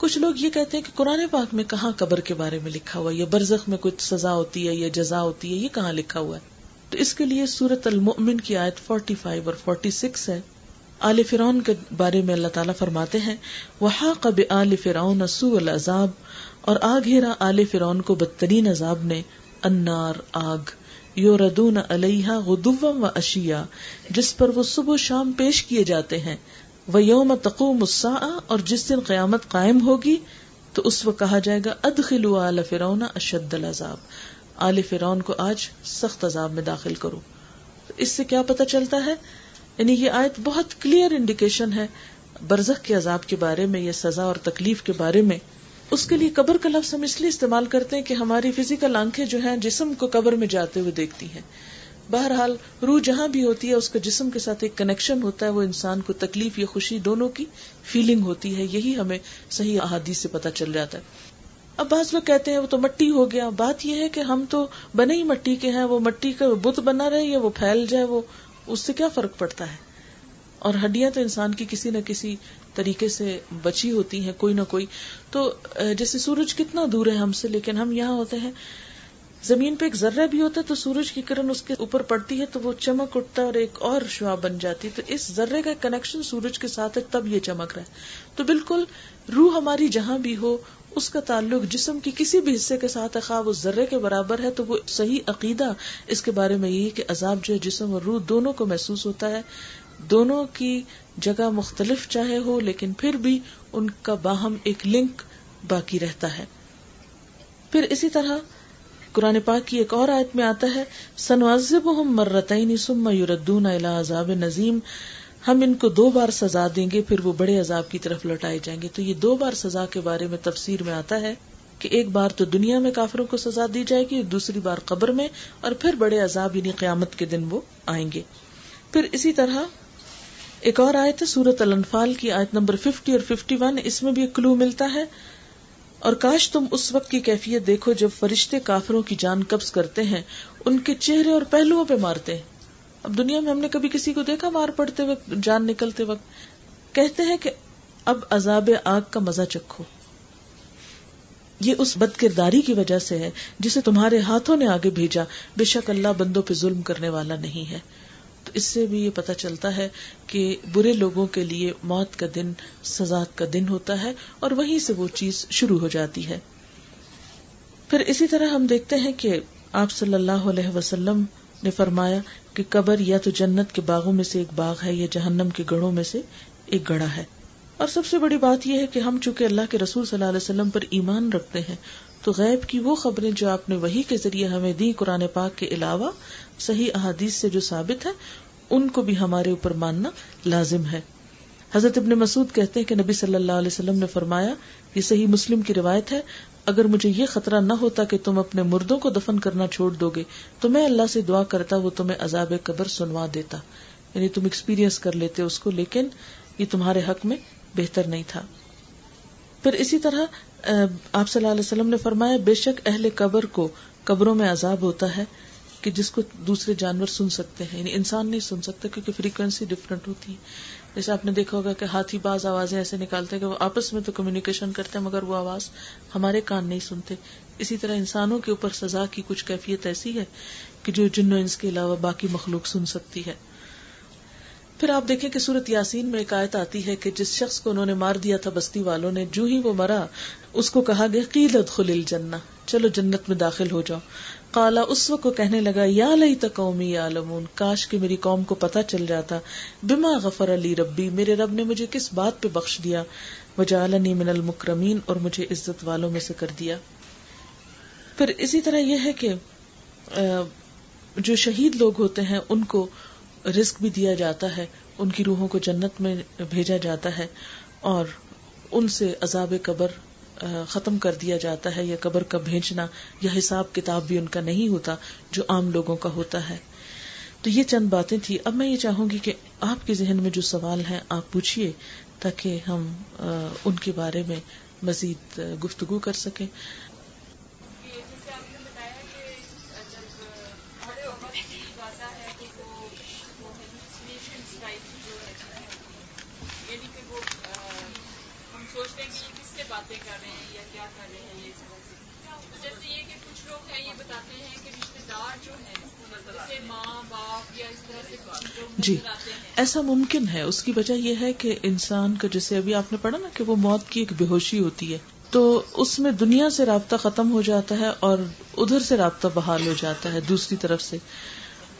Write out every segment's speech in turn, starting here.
کچھ لوگ یہ کہتے ہیں کہ قرآن پاک میں کہاں قبر کے بارے میں لکھا ہوا ہے، یا برزخ میں کچھ سزا ہوتی ہے، یا جزا ہوتی ہے، یہ کہاں لکھا ہوا ہے؟ تو اس کے لیے سورت المؤمن کی آیت 45 اور 46 ہے۔ آل فرعون کے بارے میں اللہ تعالیٰ فرماتے ہیں وہاں کب آل فرعون سو العذاب، اور آ گھیرا آل فرعون کو بدترین عذاب نے انار آگ یو ردون علیہ غدوم و اشیا جس پر وہ صبح شام پیش کیے جاتے ہیں۔ وہ یوم تقوم اور جس دن قیامت قائم ہوگی، تو اس وقت کہا جائے گا، ادخلوا آل فرعون اشد العذاب۔ آل فرعون کو آج سخت عذاب میں داخل کرو۔ اس سے کیا پتا چلتا ہے؟ یعنی یہ آیت بہت کلیئر انڈیکیشن ہے برزخ کے عذاب کے بارے میں یا سزا اور تکلیف کے بارے میں۔ اس کے لیے قبر کا لفظ ہم اس لیے استعمال کرتے ہیں کہ ہماری فزیکل آنکھیں جو ہیں جسم کو قبر میں جاتے ہوئے دیکھتی ہیں۔ بہرحال روح جہاں بھی ہوتی ہے، اس کا جسم کے ساتھ ایک کنیکشن ہوتا ہے، وہ انسان کو تکلیف یا خوشی دونوں کی فیلنگ ہوتی ہے، یہی ہمیں صحیح احادیث سے پتہ چل جاتا ہے۔ اب بعض لوگ کہتے ہیں، وہ تو مٹی ہو گیا۔ بات یہ ہے کہ ہم تو بنے ہی مٹی کے ہیں، وہ مٹی کا بت بنا رہے یا وہ پھیل جائے، وہ اس سے کیا فرق پڑتا ہے؟ اور ہڈیاں تو انسان کی کسی نہ کسی طریقے سے بچی ہوتی ہیں، کوئی نہ کوئی۔ تو جیسے سورج کتنا دور ہے ہم سے، لیکن ہم یہاں ہوتے ہیں زمین پہ ایک ذرہ بھی ہوتا ہے تو سورج کی کرن اس کے اوپر پڑتی ہے تو وہ چمک اٹھتا ہے اور ایک اور شعا بن جاتی ہے۔ تو اس ذرے کا کنیکشن سورج کے ساتھ ہے، تب یہ چمک رہا ہے۔ تو بالکل روح ہماری جہاں بھی ہو، اس کا تعلق جسم کی کسی بھی حصے کے ساتھ خواہ وہ ذرے کے برابر ہے، تو وہ صحیح عقیدہ اس کے بارے میں یہ کہ عذاب جو ہے جسم اور روح دونوں کو محسوس ہوتا ہے۔ دونوں کی جگہ مختلف چاہے ہو، لیکن پھر بھی ان کا باہم ایک لنک باقی رہتا ہے۔ پھر اسی طرح قرآن پاک کی ایک اور آیت میں آتا ہے سنوازب ہم مرتعین سم یوردون عذاب نظیم۔ ہم ان کو دو بار سزا دیں گے، پھر وہ بڑے عذاب کی طرف لوٹائے جائیں گے۔ تو یہ دو بار سزا کے بارے میں تفسیر میں آتا ہے کہ ایک بار تو دنیا میں کافروں کو سزا دی جائے گی، دوسری بار قبر میں، اور پھر بڑے عذاب یعنی قیامت کے دن وہ آئیں گے۔ پھر اسی طرح ایک اور آیت ہے سورت الانفال کی آیت نمبر ففٹی اور ففٹی ون اس میں بھی ایک کلو ملتا ہے۔ اور کاش تم اس وقت کی کیفیت دیکھو جب فرشتے کافروں کی جان قبض کرتے ہیں، ان کے چہرے اور پہلوؤں پہ مارتے ہیں۔ اب دنیا میں ہم نے کبھی کسی کو دیکھا مار پڑتے وقت، جان نکلتے وقت۔ کہتے ہیں کہ اب عذاب آگ کا مزہ چکھو۔ یہ اس بد کرداری کی وجہ سے ہے جسے تمہارے ہاتھوں نے آگے بھیجا۔ بے شک اللہ بندوں پہ ظلم کرنے والا نہیں ہے۔ تو اس سے بھی یہ پتا چلتا ہے کہ برے لوگوں کے لیے موت کا دن، سزا کا دن ہوتا ہے اور وہیں سے وہ چیز شروع ہو جاتی ہے۔ پھر اسی طرح ہم دیکھتے ہیں کہ آپ صلی اللہ علیہ وسلم نے فرمایا کہ قبر یا تو جنت کے باغوں میں سے ایک باغ ہے یا جہنم کے گڑھوں میں سے ایک گڑھا ہے۔ اور سب سے بڑی بات یہ ہے کہ ہم چونکہ اللہ کے رسول صلی اللہ علیہ وسلم پر ایمان رکھتے ہیں تو غیب کی وہ خبریں جو آپ نے وہی کے ذریعے ہمیں دی قرآن پاک کے علاوہ، صحیح احادیث سے جو ثابت ہے ان کو بھی ہمارے اوپر ماننا لازم ہے۔ حضرت ابن مسعود کہتے ہیں کہ نبی صلی اللہ علیہ وسلم نے فرمایا، یہ صحیح مسلم کی روایت ہے، اگر مجھے یہ خطرہ نہ ہوتا کہ تم اپنے مردوں کو دفن کرنا چھوڑ دو گے، تو میں اللہ سے دعا کرتا، وہ تمہیں عذاب قبر سنوا دیتا۔ یعنی تم ایکسپیرینس کر لیتے اس کو، لیکن یہ تمہارے حق میں بہتر نہیں تھا۔ پھر اسی طرح آپ صلی اللہ علیہ وسلم نے فرمایا، بے شک اہل قبر کو قبروں میں عذاب ہوتا ہے کہ جس کو دوسرے جانور سن سکتے ہیں۔ یعنی انسان نہیں سن سکتا کیونکہ فریکوینسی ڈفرینٹ ہوتی ہے جیسے آپ نے دیکھا ہوگا کہ ہاتھی باز آوازیں ایسے نکالتے ہیں کہ وہ آپس میں تو کمیونیکیشن کرتے ہیں، مگر وہ آواز ہمارے کان نہیں سنتے۔ اسی طرح انسانوں کے اوپر سزا کی کچھ کیفیت ایسی ہے کہ جو جن انس کے علاوہ باقی مخلوق سن سکتی ہے۔ پھر آپ دیکھیں کہ سورت یاسین میں ایک آیت آتی ہے کہ جس شخص کو انہوں نے مار دیا تھا، بستی والوں نے، جو ہی وہ مرا اس کو کہا گیا قیلت خل جنا چلو جنت میں داخل ہو جاؤ. کالا اس وقت کو کہنے لگا، یا لئی تقومی یا لمون کاش کی میری قوم کو پتا چل جاتا. بما غفر علی ربی، میرے رب نے مجھے کس بات پہ بخش دیا؟ وجالنی من المکرمین، اور مجھے عزت والوں میں سے کر دیا. پھر اسی طرح یہ ہے کہ جو شہید لوگ ہوتے ہیں، ان کو رزق بھی دیا جاتا ہے، ان کی روحوں کو جنت میں بھیجا جاتا ہے، اور ان سے عذاب قبر ختم کر دیا جاتا ہے یا قبر کا بھیجنا یا حساب کتاب بھی ان کا نہیں ہوتا جو عام لوگوں کا ہوتا ہے۔ تو یہ چند باتیں تھی اب میں یہ چاہوں گی کہ آپ کے ذہن میں جو سوال ہیں آپ پوچھیے تاکہ ہم ان کے بارے میں مزید گفتگو کر سکیں باتیں کر رہے ہیں یا کیا کر رہے ہیں یہ جیسے یہ کہ کچھ لوگ ہیں یہ بتاتے ہیں کہ رشتے دار جو ہیں ماں باپ یا اس طرح سے جی ایسا ممکن ہے۔ اس کی وجہ یہ ہے کہ انسان کا، جیسے ابھی آپ نے پڑھا نا کہ وہ موت کی ایک بے ہوشی ہوتی ہے، تو اس میں دنیا سے رابطہ ختم ہو جاتا ہے اور ادھر سے رابطہ بحال ہو جاتا ہے دوسری طرف سے۔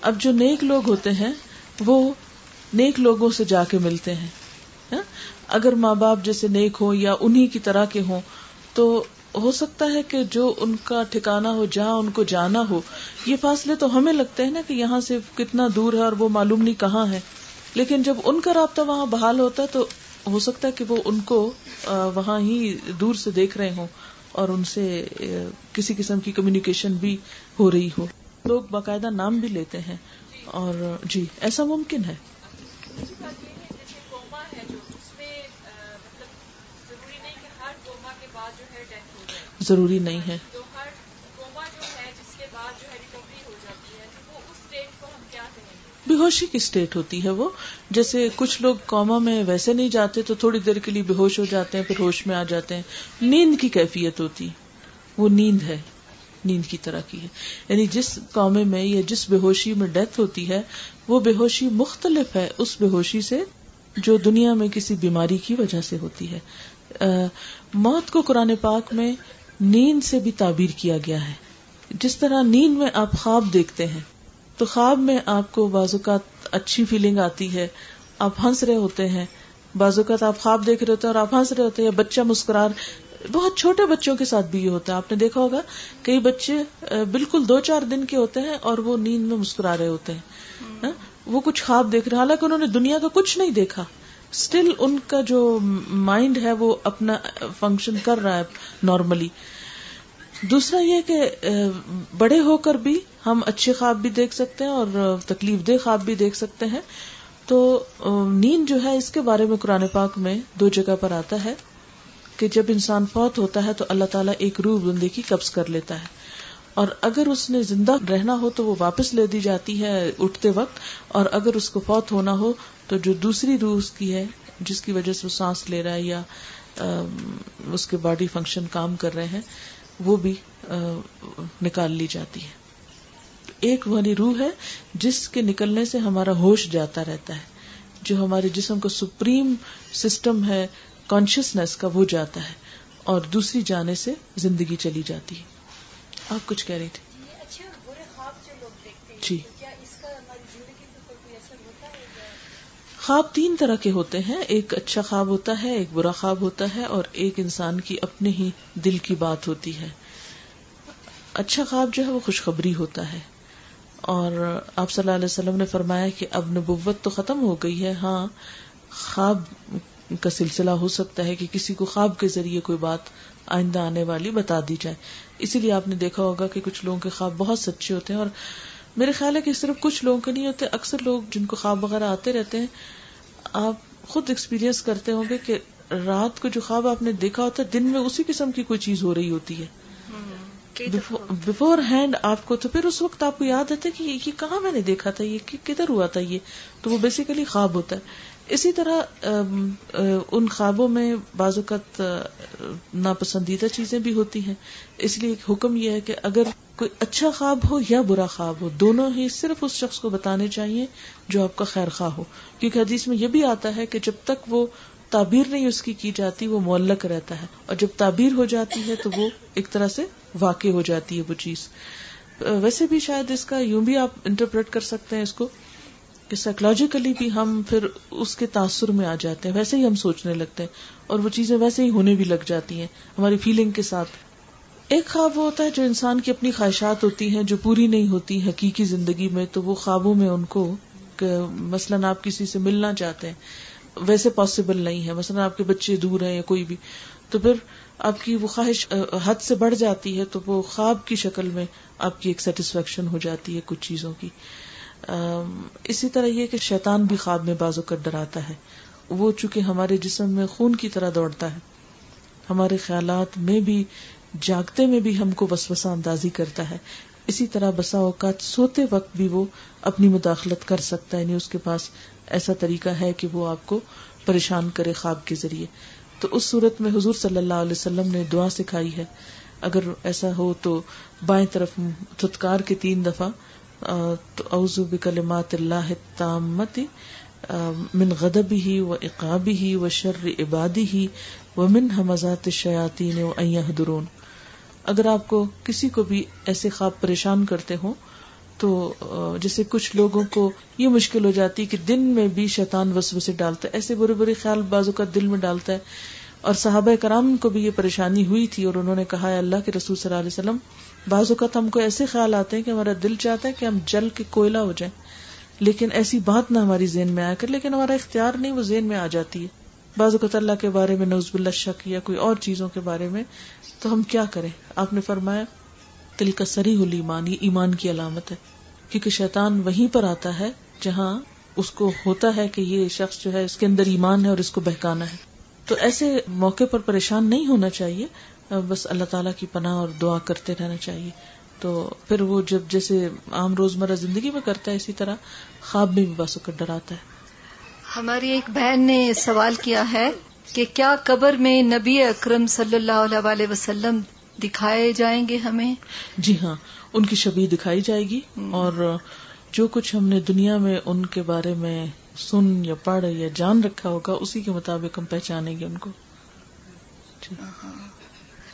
اب جو نیک لوگ ہوتے ہیں، وہ نیک لوگوں سے جا کے ملتے ہیں۔ ہاں؟ اگر ماں باپ جیسے نیک ہو یا انہی کی طرح کے ہوں، تو ہو سکتا ہے کہ جو ان کا ٹھکانا ہو، جہاں ان کو جانا ہو، یہ فاصلے تو ہمیں لگتے ہیں نا کہ یہاں سے کتنا دور ہے اور وہ معلوم نہیں کہاں ہے۔ لیکن جب ان کا رابطہ وہاں بحال ہوتا ہے تو ہو سکتا ہے کہ وہ ان کو وہاں ہی دور سے دیکھ رہے ہوں اور ان سے کسی قسم کی کمیونیکیشن بھی ہو رہی ہو۔ لوگ باقاعدہ نام بھی لیتے ہیں اور جی ایسا ممکن ہے۔ ضروری نہیں ہے۔ بے ہوشی کی اسٹیٹ ہوتی ہے وہ۔ جیسے کچھ لوگ کوما میں ویسے نہیں جاتے تو تھوڑی دیر کے لیے بے ہوش ہو جاتے ہیں، پھر ہوش میں آ جاتے ہیں۔ نیند کی کیفیت ہوتی۔ وہ نیند ہے۔ نیند کی طرح کی ہے۔ یعنی جس قومے میں یا جس بے ہوشی میں ڈیتھ ہوتی ہے، وہ بے ہوشی مختلف ہے۔ اس بے ہوشی سے جو دنیا میں کسی بیماری کی وجہ سے ہوتی ہے۔ موت کو قرآن پاک میں نیند سے بھی تعبیر کیا گیا ہے۔ جس طرح نیند میں آپ خواب دیکھتے ہیں، تو خواب میں آپ کو بعض اوقات اچھی فیلنگ آتی ہے۔ آپ ہنس رہے ہوتے ہیں۔ بعض اوقات آپ خواب دیکھ رہے ہوتے ہیں اور آپ ہنس رہے ہوتے ہیں بچہ مسکرار بہت چھوٹے بچوں کے ساتھ بھی یہ ہوتا ہے۔ آپ نے دیکھا ہوگا، کئی بچے بالکل دو چار دن کے ہوتے ہیں اور وہ نیند میں مسکرا رہے ہوتے ہیں۔ ہاں، وہ کچھ خواب دیکھ رہے حالانکہ انہوں نے دنیا کا کچھ نہیں دیکھا۔ اسٹل ان کا جو مائنڈ ہے وہ اپنا فنکشن کر رہا ہے نارملی دوسرا یہ کہ بڑے ہو کر بھی ہم اچھے خواب بھی دیکھ سکتے ہیں اور تکلیف دہ خواب بھی دیکھ سکتے ہیں۔ تو نیند جو ہے اس کے بارے میں قرآن پاک میں دو جگہ پر آتا ہے کہ جب انسان فوت ہوتا ہے تو اللہ تعالیٰ ایک روح بندے کی قبض کر لیتا ہے۔ اور اگر اس نے زندہ رہنا ہو تو وہ واپس لے دی جاتی ہے اٹھتے وقت، اور اگر اس کو فوت ہونا ہو تو جو دوسری روح اس کی ہے، جس کی وجہ سے وہ سانس لے رہا ہے یا اس کے باڈی فنکشن کام کر رہے ہیں، وہ بھی نکال لی جاتی ہے۔ ایک والی روح ہے جس کے نکلنے سے ہمارا ہوش جاتا رہتا ہے، جو ہمارے جسم کا سپریم سسٹم ہے کانشیسنیس کا وہ جاتا ہے، اور دوسری جانے سے زندگی چلی جاتی ہے۔ آپ کچھ کہہ رہی تھی جی۔ خواب تین طرح کے ہوتے ہیں۔ ایک اچھا خواب ہوتا ہے ایک برا خواب ہوتا ہے اور ایک انسان کی اپنے ہی دل کی بات ہوتی ہے۔ اچھا خواب جو ہے وہ خوشخبری ہوتا ہے۔ اور آپ صلی اللہ علیہ وسلم نے فرمایا کہ اب نبوت تو ختم ہو گئی ہے۔ ہاں خواب کا سلسلہ ہو سکتا ہے کہ کسی کو خواب کے ذریعے کوئی بات آئندہ آنے والی بتا دی جائے۔ اسی لیے آپ نے دیکھا ہوگا کہ کچھ لوگوں کے خواب بہت سچے ہوتے ہیں اور میرے خیال ہے کہ صرف کچھ لوگوں کے نہیں ہوتے اکثر لوگ جن کو خواب وغیرہ آتے رہتے ہیں آپ خود ایکسپیرئنس کرتے ہوں گے کہ رات کو جو خواب آپ نے دیکھا ہوتا ہے دن میں اسی قسم کی کوئی چیز ہو رہی ہوتی ہے۔ بفور ہینڈ آپ کو تو پھر اس وقت آپ کو یاد آتا ہے کہ یہ کہاں میں نے دیکھا تھا یہ کدھر ہوا تھا یہ؟ تو وہ بیسیکلی خواب ہوتا ہے۔ اسی طرح ان خوابوں میں بعض اوقات ناپسندیدہ چیزیں بھی ہوتی ہیں۔ اس لیے ایک حکم یہ ہے کہ اگر کوئی اچھا خواب ہو یا برا خواب ہو، دونوں ہی صرف اس شخص کو بتانے چاہیے جو آپ کا خیر خواہ ہو۔ کیونکہ حدیث میں یہ بھی آتا ہے کہ جب تک وہ تعبیر نہیں اس کی کی جاتی، وہ معلق رہتا ہے۔ اور جب تعبیر ہو جاتی ہے تو وہ ایک طرح سے واقع ہو جاتی ہے وہ چیز۔ ویسے بھی شاید اس کا یوں بھی آپ انٹرپریٹ کر سکتے ہیں اس کو۔ کہ سائیکولوجیکلی بھی ہم پھر اس کے تاثر میں آ جاتے ہیں، ویسے ہی ہم سوچنے لگتے ہیں، اور وہ چیزیں ویسے ہی ہونے بھی لگ جاتی ہیں ہماری فیلنگ کے ساتھ۔ ایک خواب وہ ہوتا ہے جو انسان کی اپنی خواہشات ہوتی ہیں جو پوری نہیں ہوتی حقیقی زندگی میں، تو وہ خوابوں میں ان کو مثلاً آپ کسی سے ملنا چاہتے ہیں، ویسے پاسبل نہیں ہے۔ مثلاً آپ کے بچے دور ہیں یا کوئی بھی، تو پھر آپ کی وہ خواہش حد سے بڑھ جاتی ہے تو وہ خواب کی شکل میں آپ کی ایک سیٹسفیکشن ہو جاتی ہے کچھ چیزوں کی۔ اسی طرح یہ کہ شیطان بھی خواب میں بازو کر ڈراتا ہے۔ وہ چونکہ ہمارے جسم میں خون کی طرح دوڑتا ہے۔ ہمارے خیالات میں بھی، جاگتے میں بھی ہم کو وسوسہ اندازی کرتا ہے۔ اسی طرح بسا اوقات سوتے وقت بھی وہ اپنی مداخلت کر سکتا ہے۔ یعنی اس کے پاس ایسا طریقہ ہے کہ وہ آپ کو پریشان کرے خواب کے ذریعے۔ تو اس صورت میں حضور صلی اللہ علیہ وسلم نے دعا سکھائی ہے۔ اگر ایسا ہو تو بائیں طرف تھتکار کے تین دفعہ تو اوزو بکلمات اللہ تامتی من غدبی ہی و اقابی ہی و شر عبادی ہی و من حمزات شیاطین و درون اگر آپ کو کسی کو بھی ایسے خواب پریشان کرتے ہوں، تو جیسے کچھ لوگوں کو یہ مشکل ہو جاتی کہ دن میں بھی شیطان وسوسے ڈالتا ہے، ایسے برے برے خیال بازو کا دل میں ڈالتا ہے۔ اور صحابہ کرام کو بھی یہ پریشانی ہوئی تھی اور انہوں نے کہا ہے اللہ کے رسول صلی اللہ علیہ وسلم بعض اوقات ہم کو ایسے خیال آتے ہیں کہ ہمارا دل چاہتا ہے کہ ہم جل کے کوئلہ ہو جائیں۔ لیکن ایسی بات نہ ہماری ذہن میں آیا کر، لیکن ہمارا اختیار نہیں، وہ ذہن میں آ جاتی ہے۔ بعض اوقات اللہ کے بارے میں نوزب اللہ شک یا کوئی اور چیزوں کے بارے میں، تو ہم کیا کریں؟ آپ نے فرمایا دل کا سری ہولی ایمان یہ ایمان کی علامت ہے۔ کیونکہ شیطان وہیں پر آتا ہے جہاں اس کو ہوتا ہے کہ یہ شخص جو ہے، اس کے اندر ایمان ہے اور اس کو بہکانا ہے۔ تو ایسے موقع پر پریشان نہیں ہونا چاہیے۔ بس اللہ تعالیٰ کی پناہ اور دعا کرتے رہنا چاہیے۔ تو پھر وہ جب جیسے عام روزمرہ زندگی میں کرتا ہے اسی طرح خواب میں بھی بس ڈراتا ہے۔ ہماری ایک بہن نے سوال کیا ہے کہ کیا قبر میں نبی اکرم صلی اللہ علیہ وسلم دکھائے جائیں گے ہمیں؟ جی ہاں ان کی شبی دکھائی جائے گی۔ اور جو کچھ ہم نے دنیا میں ان کے بارے میں سن یا پڑھ یا جان رکھا ہوگا اسی کے مطابق ہم پہچانیں گے ان کو۔ جی۔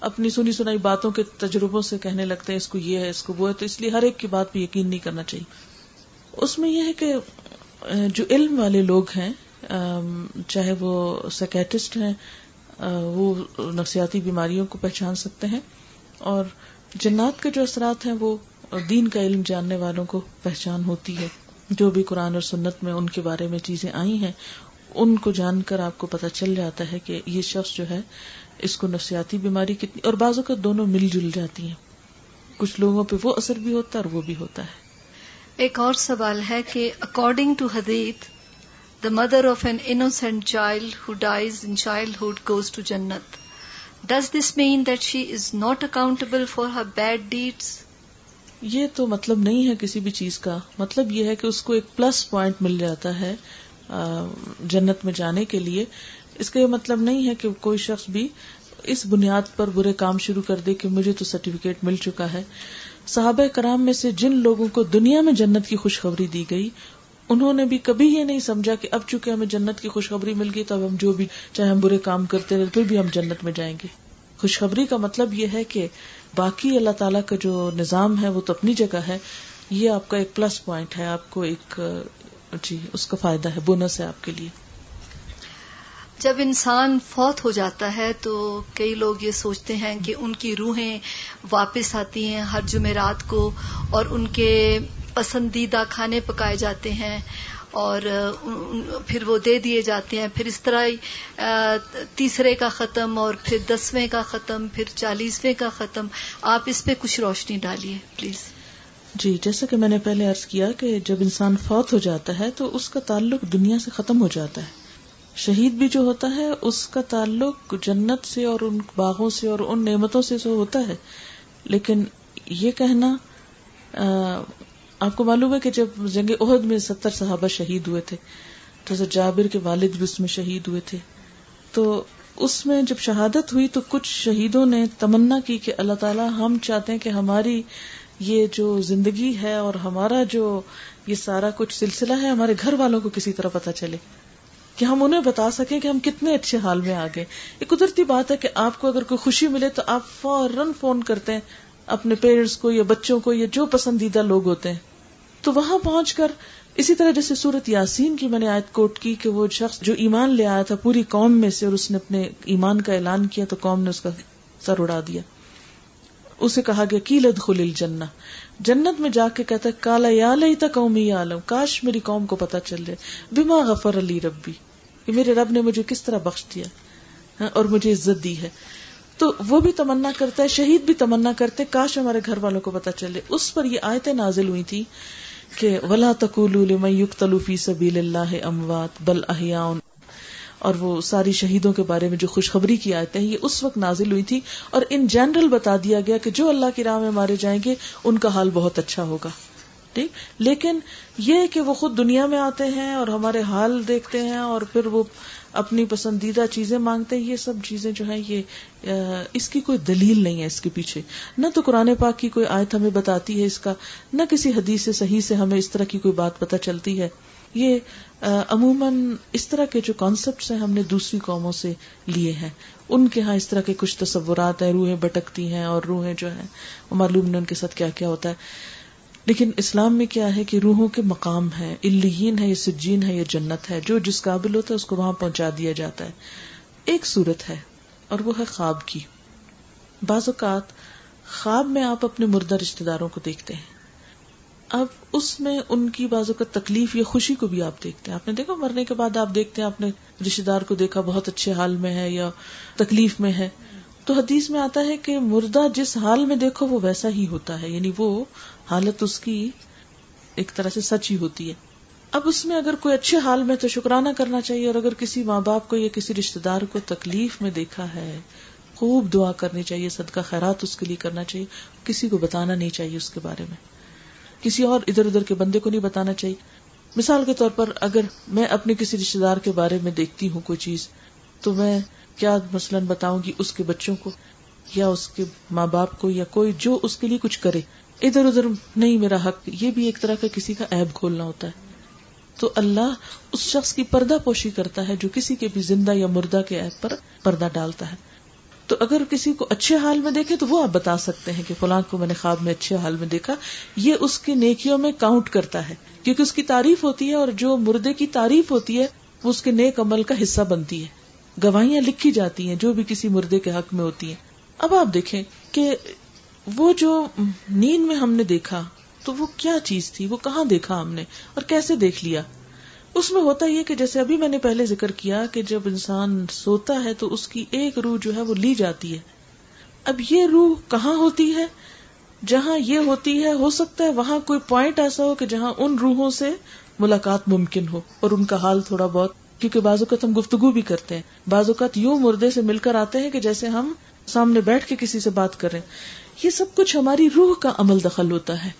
اپنی سنی سنائی باتوں کے تجربوں سے کہنے لگتے ہیں، اس کو یہ ہے، اس کو وہ ہے، تو اس لیے ہر ایک کی بات پہ یقین نہیں کرنا چاہیے۔ اس میں یہ ہے کہ جو علم والے لوگ ہیں چاہے وہ سیکٹسٹ ہیں وہ نفسیاتی بیماریوں کو پہچان سکتے ہیں، اور جنات کے جو اثرات ہیں، وہ دین کا علم جاننے والوں کو پہچان ہوتی ہے۔ جو بھی قرآن اور سنت میں ان کے بارے میں چیزیں آئی ہیں ان کو جان کر آپ کو پتا چل جاتا ہے کہ یہ شخص جو ہے اس کو نفسیاتی بیماری کتنی اور بعضوں کا دونوں مل جل جاتی ہیں۔ کچھ لوگوں پہ وہ اثر بھی ہوتا ہے اور وہ بھی ہوتا ہے۔ ایک اور سوال ہے کہ according to حدیت the mother of an innocent child who dies in childhood goes to جنت does this mean that she is not accountable for her bad deeds یہ تو مطلب نہیں ہے کسی بھی چیز کا۔ مطلب یہ ہے کہ اس کو ایک پلس پوائنٹ مل جاتا ہے۔ جنت میں جانے کے لیے۔ اس کا یہ مطلب نہیں ہے کہ کوئی شخص بھی اس بنیاد پر برے کام شروع کر دے کہ مجھے تو سرٹیفکیٹ مل چکا ہے۔ صحابہ کرام میں سے جن لوگوں کو دنیا میں جنت کی خوشخبری دی گئی، انہوں نے بھی کبھی یہ نہیں سمجھا کہ اب چونکہ ہمیں جنت کی خوشخبری مل گئی تو اب ہم جو بھی چاہے ہم برے کام کرتے رہے، پھر بھی ہم جنت میں جائیں گے۔ خوشخبری کا مطلب یہ ہے کہ باقی اللہ تعالیٰ کا جو نظام ہے، وہ تو اپنی جگہ ہے۔ یہ آپ کا ایک پلس پوائنٹ ہے، آپ کو ایک جی اس کا فائدہ ہے، بونس ہے آپ کے لیے۔ جب انسان فوت ہو جاتا ہے تو کئی لوگ یہ سوچتے ہیں کہ ان کی روحیں واپس آتی ہیں ہر جمعرات کو اور ان کے پسندیدہ کھانے پکائے جاتے ہیں اور پھر وہ دے دیے جاتے ہیں۔ پھر اس طرح تیسرے کا ختم اور پھر دسویں کا ختم، پھر چالیسویں کا ختم۔ آپ اس پہ کچھ روشنی ڈالیے، پلیز۔ جی جیسا کہ میں نے پہلے ارض کیا کہ جب انسان فوت ہو جاتا ہے تو اس کا تعلق دنیا سے ختم ہو جاتا ہے۔ شہید بھی جو ہوتا ہے، اس کا تعلق جنت سے اور ان باغوں سے اور ان نعمتوں سے ہوتا ہے۔ لیکن یہ کہنا آپ کو معلوم ہے کہ جب جنگ عہد میں ستر صحابہ شہید ہوئے تھے جیسے جابر کے والد بھی اس میں شہید ہوئے تھے۔ تو اس میں جب شہادت ہوئی تو کچھ شہیدوں نے تمنا کی کہ اللہ تعالیٰ ہم چاہتے ہیں کہ ہماری یہ جو زندگی ہے اور ہمارا جو یہ سارا کچھ سلسلہ ہے، ہمارے گھر والوں کو کسی طرح پتا چلے کہ ہم انہیں بتا سکیں کہ ہم کتنے اچھے حال میں آ گئے یہ قدرتی بات ہے کہ آپ کو اگر کوئی خوشی ملے تو آپ فوراً فون کرتے ہیں اپنے پیرنٹس کو یا بچوں کو یا جو پسندیدہ لوگ ہوتے ہیں۔ تو وہاں پہنچ کر اسی طرح جیسے سورت یاسین کی میں نے آیت کوٹ کی کہ وہ شخص جو ایمان لے آیا تھا پوری قوم میں سے اور اس نے اپنے ایمان کا اعلان کیا تو قوم نے اس کا سر اڑا دیا۔ اسے کہا گیا کی لد خل جنا جنت میں جا کے کہتا ہے، کالا یا لئی تک قومی عالم کاش میری قوم کو پتا چل جائے. بما غفر علی ربی. کہ میرے رب نے مجھے کس طرح بخش دیا اور مجھے عزت دی ہے. تو وہ بھی تمنا کرتا ہے، شہید بھی تمنا کرتے کاش ہمارے گھر والوں کو پتا چلے اس پر یہ آیتیں نازل ہوئی تھی کہ، ولا تقول فی سبیل اللہ اموات بل احیاء اور وہ ساری شہیدوں کے بارے میں جو خوشخبری کی آیتیں یہ اس وقت نازل ہوئی تھی۔ اور ان جنرل بتا دیا گیا کہ جو اللہ کی راہ میں مارے جائیں گے، ان کا حال بہت اچھا ہوگا۔ ٹھیک؟ لیکن یہ کہ وہ خود دنیا میں آتے ہیں اور ہمارے حال دیکھتے ہیں اور پھر وہ اپنی پسندیدہ چیزیں مانگتے ہیں، یہ سب چیزیں جو ہیں، یہ اس کی کوئی دلیل نہیں ہے اس کے پیچھے۔ نہ تو قرآن پاک کی کوئی آیت ہمیں بتاتی ہے اس کا، نہ کسی حدیث سے صحیح سے ہمیں اس طرح کی کوئی بات پتہ چلتی ہے۔ یہ عموماً اس طرح کے جو کانسیپٹس ہیں ہم نے دوسری قوموں سے لیے ہیں۔ ان کے ہاں اس طرح کے کچھ تصورات ہیں، روحیں بٹکتی ہیں اور روحیں جو ہیں، وہ معلوم نہیں ان کے ساتھ کیا کیا ہوتا ہے۔ لیکن اسلام میں کیا ہے کہ روحوں کے مقام ہے الین ہے یا سجین ہے یا جنت ہے۔ جو جس قابل ہوتا ہے، اس کو وہاں پہنچا دیا جاتا ہے۔ ایک صورت ہے، اور وہ ہے خواب کی۔ بعض اوقات خواب میں آپ اپنے مردہ رشتے داروں کو دیکھتے ہیں۔ اب اس میں ان کی بازو کا تکلیف یا خوشی کو بھی آپ دیکھتے ہیں۔ آپ نے دیکھا مرنے کے بعد آپ دیکھتے ہیں آپ نے رشتے دار کو دیکھا بہت اچھے حال میں ہے یا تکلیف میں ہے۔ تو حدیث میں آتا ہے کہ مردہ جس حال میں دیکھو وہ ویسا ہی ہوتا ہے۔ یعنی وہ حالت اس کی ایک طرح سے سچ ہی ہوتی ہے۔ اب اس میں اگر کوئی اچھے حال میں تو شکرانہ کرنا چاہیے اور اگر کسی ماں باپ کو یا کسی رشتے دار کو تکلیف میں دیکھا ہے، خوب دعا کرنی چاہیے، صدقہ خیرات اس کے لیے کرنا چاہیے، کسی کو بتانا نہیں چاہیے اس کے بارے میں۔ کسی اور ادھر ادھر کے بندے کو نہیں بتانا چاہیے۔ مثال کے طور پر اگر میں اپنے کسی رشتے دار کے بارے میں دیکھتی ہوں کوئی چیز، تو میں کیا مثلاً بتاؤں گی اس کے بچوں کو یا اس کے ماں باپ کو یا کوئی جو اس کے لیے کچھ کرے۔ ادھر ادھر نہیں میرا حق، یہ بھی ایک طرح کا کسی کا ایب کھولنا ہوتا ہے۔ تو اللہ اس شخص کی پردہ پوشی کرتا ہے جو کسی کے بھی زندہ یا مردہ کے ایب پر پردہ ڈالتا ہے۔ تو اگر کسی کو اچھے حال میں دیکھے تو وہ آپ بتا سکتے ہیں کہ فلاں کو میں نے خواب میں اچھے حال میں دیکھا۔ یہ اس کی نیکیوں میں کاؤنٹ کرتا ہے۔ کیونکہ اس کی تعریف ہوتی ہے اور جو مردے کی تعریف ہوتی ہے، وہ اس کے نیک عمل کا حصہ بنتی ہے۔ گواہیاں لکھی جاتی ہیں جو بھی کسی مردے کے حق میں ہوتی ہیں۔ اب آپ دیکھیں کہ وہ جو نیند میں ہم نے دیکھا، تو وہ کیا چیز تھی؟ وہ کہاں دیکھا ہم نے؟ اور کیسے دیکھ لیا؟ اس میں ہوتا یہ کہ جیسے ابھی میں نے پہلے ذکر کیا کہ جب انسان سوتا ہے تو اس کی ایک روح جو ہے وہ لی جاتی ہے۔ اب یہ روح کہاں ہوتی ہے؟ جہاں یہ ہوتی ہے، ہو سکتا ہے وہاں کوئی پوائنٹ ایسا ہو کہ جہاں ان روحوں سے ملاقات ممکن ہو۔ اور ان کا حال تھوڑا بہت، کیونکہ بعض اوقات ہم گفتگو بھی کرتے ہیں۔ بعض اوقات یوں مردے سے مل کر آتے ہیں کہ جیسے ہم سامنے بیٹھ کے کسی سے بات کریں یہ سب کچھ ہماری روح کا عمل دخل ہوتا ہے۔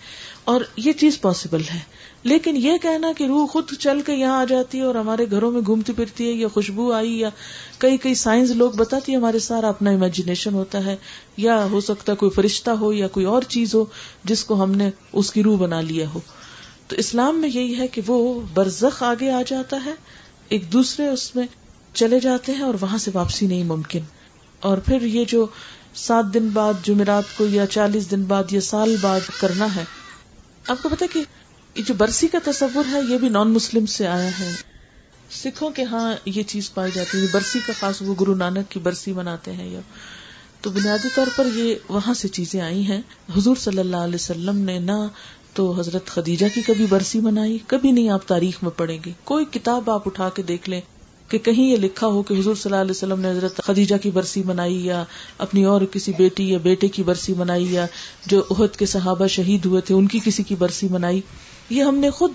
اور یہ چیز پاسبل ہے۔ لیکن یہ کہنا کہ روح خود چل کے یہاں آ جاتی ہے اور ہمارے گھروں میں گھومتی پھرتی ہے یا خوشبو آئی یا کئی کئی سائنس لوگ بتاتی ہے ہمارے سارا اپنا امیجنیشن ہوتا ہے۔ یا ہو سکتا ہے کوئی فرشتہ ہو یا کوئی اور چیز ہو جس کو ہم نے اس کی روح بنا لیا ہو۔ تو اسلام میں یہی ہے کہ وہ برزخ آگے آ جاتا ہے، ایک دوسرے اس میں چلے جاتے ہیں اور وہاں سے واپسی نہیں ممکن۔ اور پھر یہ جو سات دن بعد جمعرات کو یا چالیس دن بعد یا سال بعد کرنا ہے آپ کو پتا کہ یہ جو برسی کا تصور ہے، یہ بھی نان مسلم سے آیا ہے۔ سکھوں کے ہاں یہ چیز پائی جاتی ہے۔ برسی کا خاص وہ گرو نانک کی برسی مناتے ہیں یا۔ تو بنیادی طور پر یہ وہاں سے چیزیں آئی ہیں۔ حضور صلی اللہ علیہ وسلم نے نہ تو حضرت خدیجہ کی کبھی برسی منائی، کبھی نہیں، آپ تاریخ میں پڑھیں گے۔ کوئی کتاب آپ اٹھا کے دیکھ لیں۔ کہ کہیں یہ لکھا ہو کہ حضور صلی اللہ علیہ وسلم نے حضرت خدیجہ کی برسی منائی یا اپنی اور کسی بیٹی یا بیٹے کی برسی منائی یا جو عہد کے صحابہ شہید ہوئے تھے، ان کی کسی کی برسی منائی، یہ ہم نے خود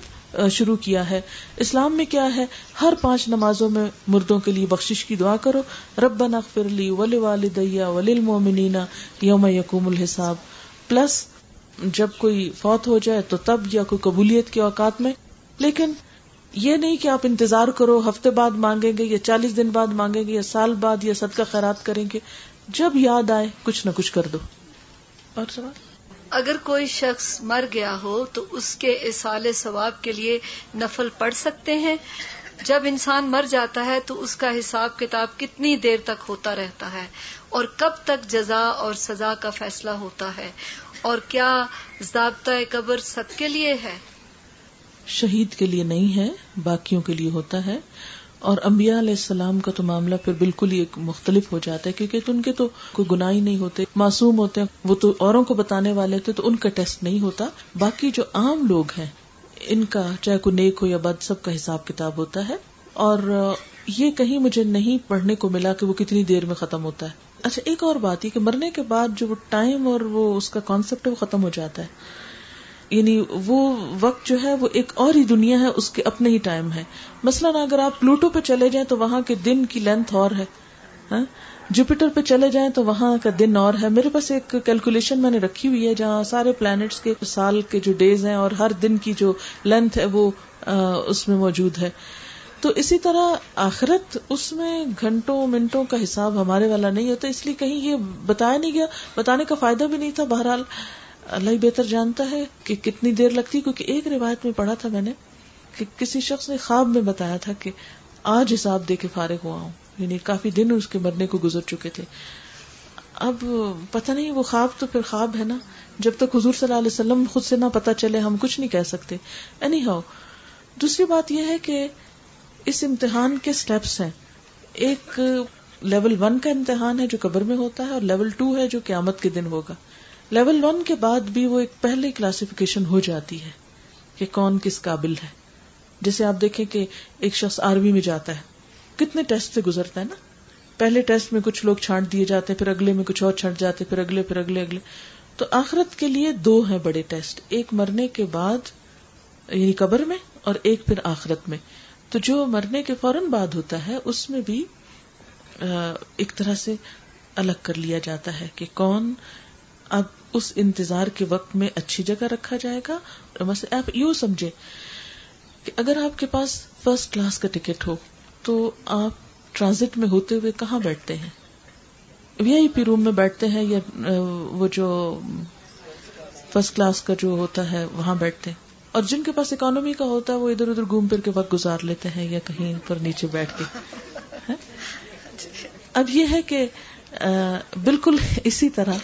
شروع کیا ہے۔ اسلام میں کیا ہے؟ ہر پانچ نمازوں میں مردوں کے لیے بخشش کی دعا کرو۔ رب نغفر لی ولی والدیا ولی المومنین یوم یقوم الحساب۔ پلس جب کوئی فوت ہو جائے تو تب یا کوئی قبولیت کے اوقات میں، لیکن یہ نہیں کہ آپ انتظار کرو، ہفتے بعد مانگیں گے یا چالیس دن بعد مانگیں گے یا سال بعد یا صدقہ خیرات کریں گے، جب یاد آئے کچھ نہ کچھ کر دو۔ اور سوال؟ اگر کوئی شخص مر گیا ہو تو اس کے اصال ثواب کے لیے نفل پڑھ سکتے ہیں۔ جب انسان مر جاتا ہے تو اس کا حساب کتاب کتنی دیر تک ہوتا رہتا ہے اور کب تک جزا اور سزا کا فیصلہ ہوتا ہے اور کیا ضابطۂ قبر سب کے لیے ہے؟ شہید کے لیے نہیں ہے، باقیوں کے لیے ہوتا ہے۔ اور انبیاء علیہ السلام کا تو معاملہ پھر بالکل ہی ایک مختلف ہو جاتا ہے، کیونکہ ان کے تو کوئی گناہ ہی نہیں ہوتے، معصوم ہوتے ہیں۔ وہ تو اوروں کو بتانے والے تھے تو ان کا ٹیسٹ نہیں ہوتا۔ باقی جو عام لوگ ہیں، ان کا چاہے کوئی نیک ہو یا بد، سب کا حساب کتاب ہوتا ہے۔ اور یہ کہیں مجھے نہیں پڑھنے کو ملا کہ وہ کتنی دیر میں ختم ہوتا ہے۔ اچھا ایک اور بات یہ کہ مرنے کے بعد جو وہ ٹائم اور وہ اس کا کانسیپٹ ہے، وہ ختم ہو جاتا ہے۔ یعنی وہ وقت جو ہے وہ ایک اور ہی دنیا ہے، اس کے اپنے ہی ٹائم ہے۔ مثلاً اگر آپ پلوٹو پہ چلے جائیں تو وہاں کے دن کی لینتھ اور ہے۔ ہاں؟ جوپیٹر پہ چلے جائیں تو وہاں کا دن اور ہے۔ میرے پاس ایک کیلکولیشن میں نے رکھی ہوئی ہے، جہاں سارے پلانٹس کے سال کے جو ڈیز ہیں اور ہر دن کی جو لینتھ ہے وہ اس میں موجود ہے۔ تو اسی طرح آخرت اس میں گھنٹوں منٹوں کا حساب ہمارے والا نہیں ہوتا، اس لیے کہیں یہ بتایا نہیں گیا، بتانے کا فائدہ بھی نہیں تھا بہرحال۔ اللہ ہی بہتر جانتا ہے کہ کتنی دیر لگتی کیونکہ ایک روایت میں پڑھا تھا میں نے کہ کسی شخص نے خواب میں بتایا تھا کہ آج حساب دے کے فارغ ہوا ہوں۔ یعنی کافی دن اس کے مرنے کو گزر چکے تھے۔ اب پتہ نہیں وہ خواب تو پھر خواب ہے نا۔ جب تک حضور صلی اللہ علیہ وسلم خود سے نہ پتا چلے، ہم کچھ نہیں کہہ سکتے۔ اینی ہاؤ دوسری بات یہ ہے کہ اس امتحان کے سٹیپس ہیں۔ ایک لیول ون کا امتحان ہے جو قبر میں ہوتا ہے اور لیول ٹو ہے جو قیامت کے دن ہوگا۔ لیول ون کے بعد بھی وہ ایک پہلے کلاسیفیکیشن ہو جاتی ہے کہ کون کس قابل ہے۔ جیسے آپ دیکھیں کہ ایک شخص آرمی میں جاتا ہے۔ کتنے ٹیسٹ سے گزرتا ہے نا؟ پہلے ٹیسٹ میں کچھ لوگ چھانٹ دیے جاتے ہیں، پھر اگلے میں کچھ اور چھٹ جاتے پھر اگلے پھر اگلے اگلے۔ تو آخرت کے لیے دو ہیں بڑے ٹیسٹ۔ ایک مرنے کے بعد یعنی قبر میں، اور ایک پھر آخرت میں۔ تو جو مرنے کے فوراً بعد ہوتا ہے، اس میں بھی ایک طرح سے الگ کر لیا جاتا ہے کہ کون اب اس انتظار کے وقت میں اچھی جگہ رکھا جائے گا؟ آپ یوں سمجھے کہ اگر آپ کے پاس فرسٹ کلاس کا ٹکٹ ہو تو آپ ٹرانزٹ میں ہوتے ہوئے کہاں بیٹھتے ہیں؟ وی آئی پی روم میں بیٹھتے ہیں یا وہ جو فرسٹ کلاس کا جو ہوتا ہے وہاں بیٹھتے ہیں؟ اور جن کے پاس اکانومی کا ہوتا ہے وہ ادھر ادھر گھوم پھر کے وقت گزار لیتے ہیں یا کہیں پر نیچے بیٹھ کے۔ اب یہ ہے کہ بالکل اسی طرح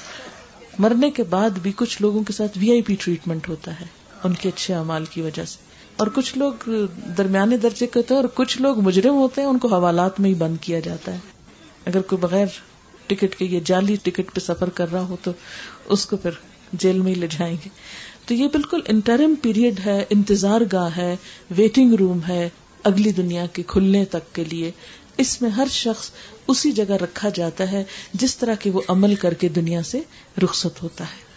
مرنے کے بعد بھی کچھ لوگوں کے ساتھ وی آئی پی ٹریٹمنٹ ہوتا ہے، ان کے اچھے امال کی وجہ سے۔ اور کچھ لوگ درمیانے درجے کے ہوتے ہیں اور کچھ لوگ مجرم ہوتے ہیں، ان کو حوالات میں ہی بند کیا جاتا ہے۔ اگر کوئی بغیر ٹکٹ کے یہ جعلی ٹکٹ پہ سفر کر رہا ہو تو اس کو پھر جیل میں ہی لے جائیں گے۔ تو یہ بالکل انٹرم پیریڈ ہے، انتظار گاہ ہے ویٹنگ روم ہے، اگلی دنیا کے کھلنے تک کے لیے۔ اس میں ہر شخص اسی جگہ رکھا جاتا ہے جس طرح کے وہ عمل کر کے دنیا سے رخصت ہوتا ہے۔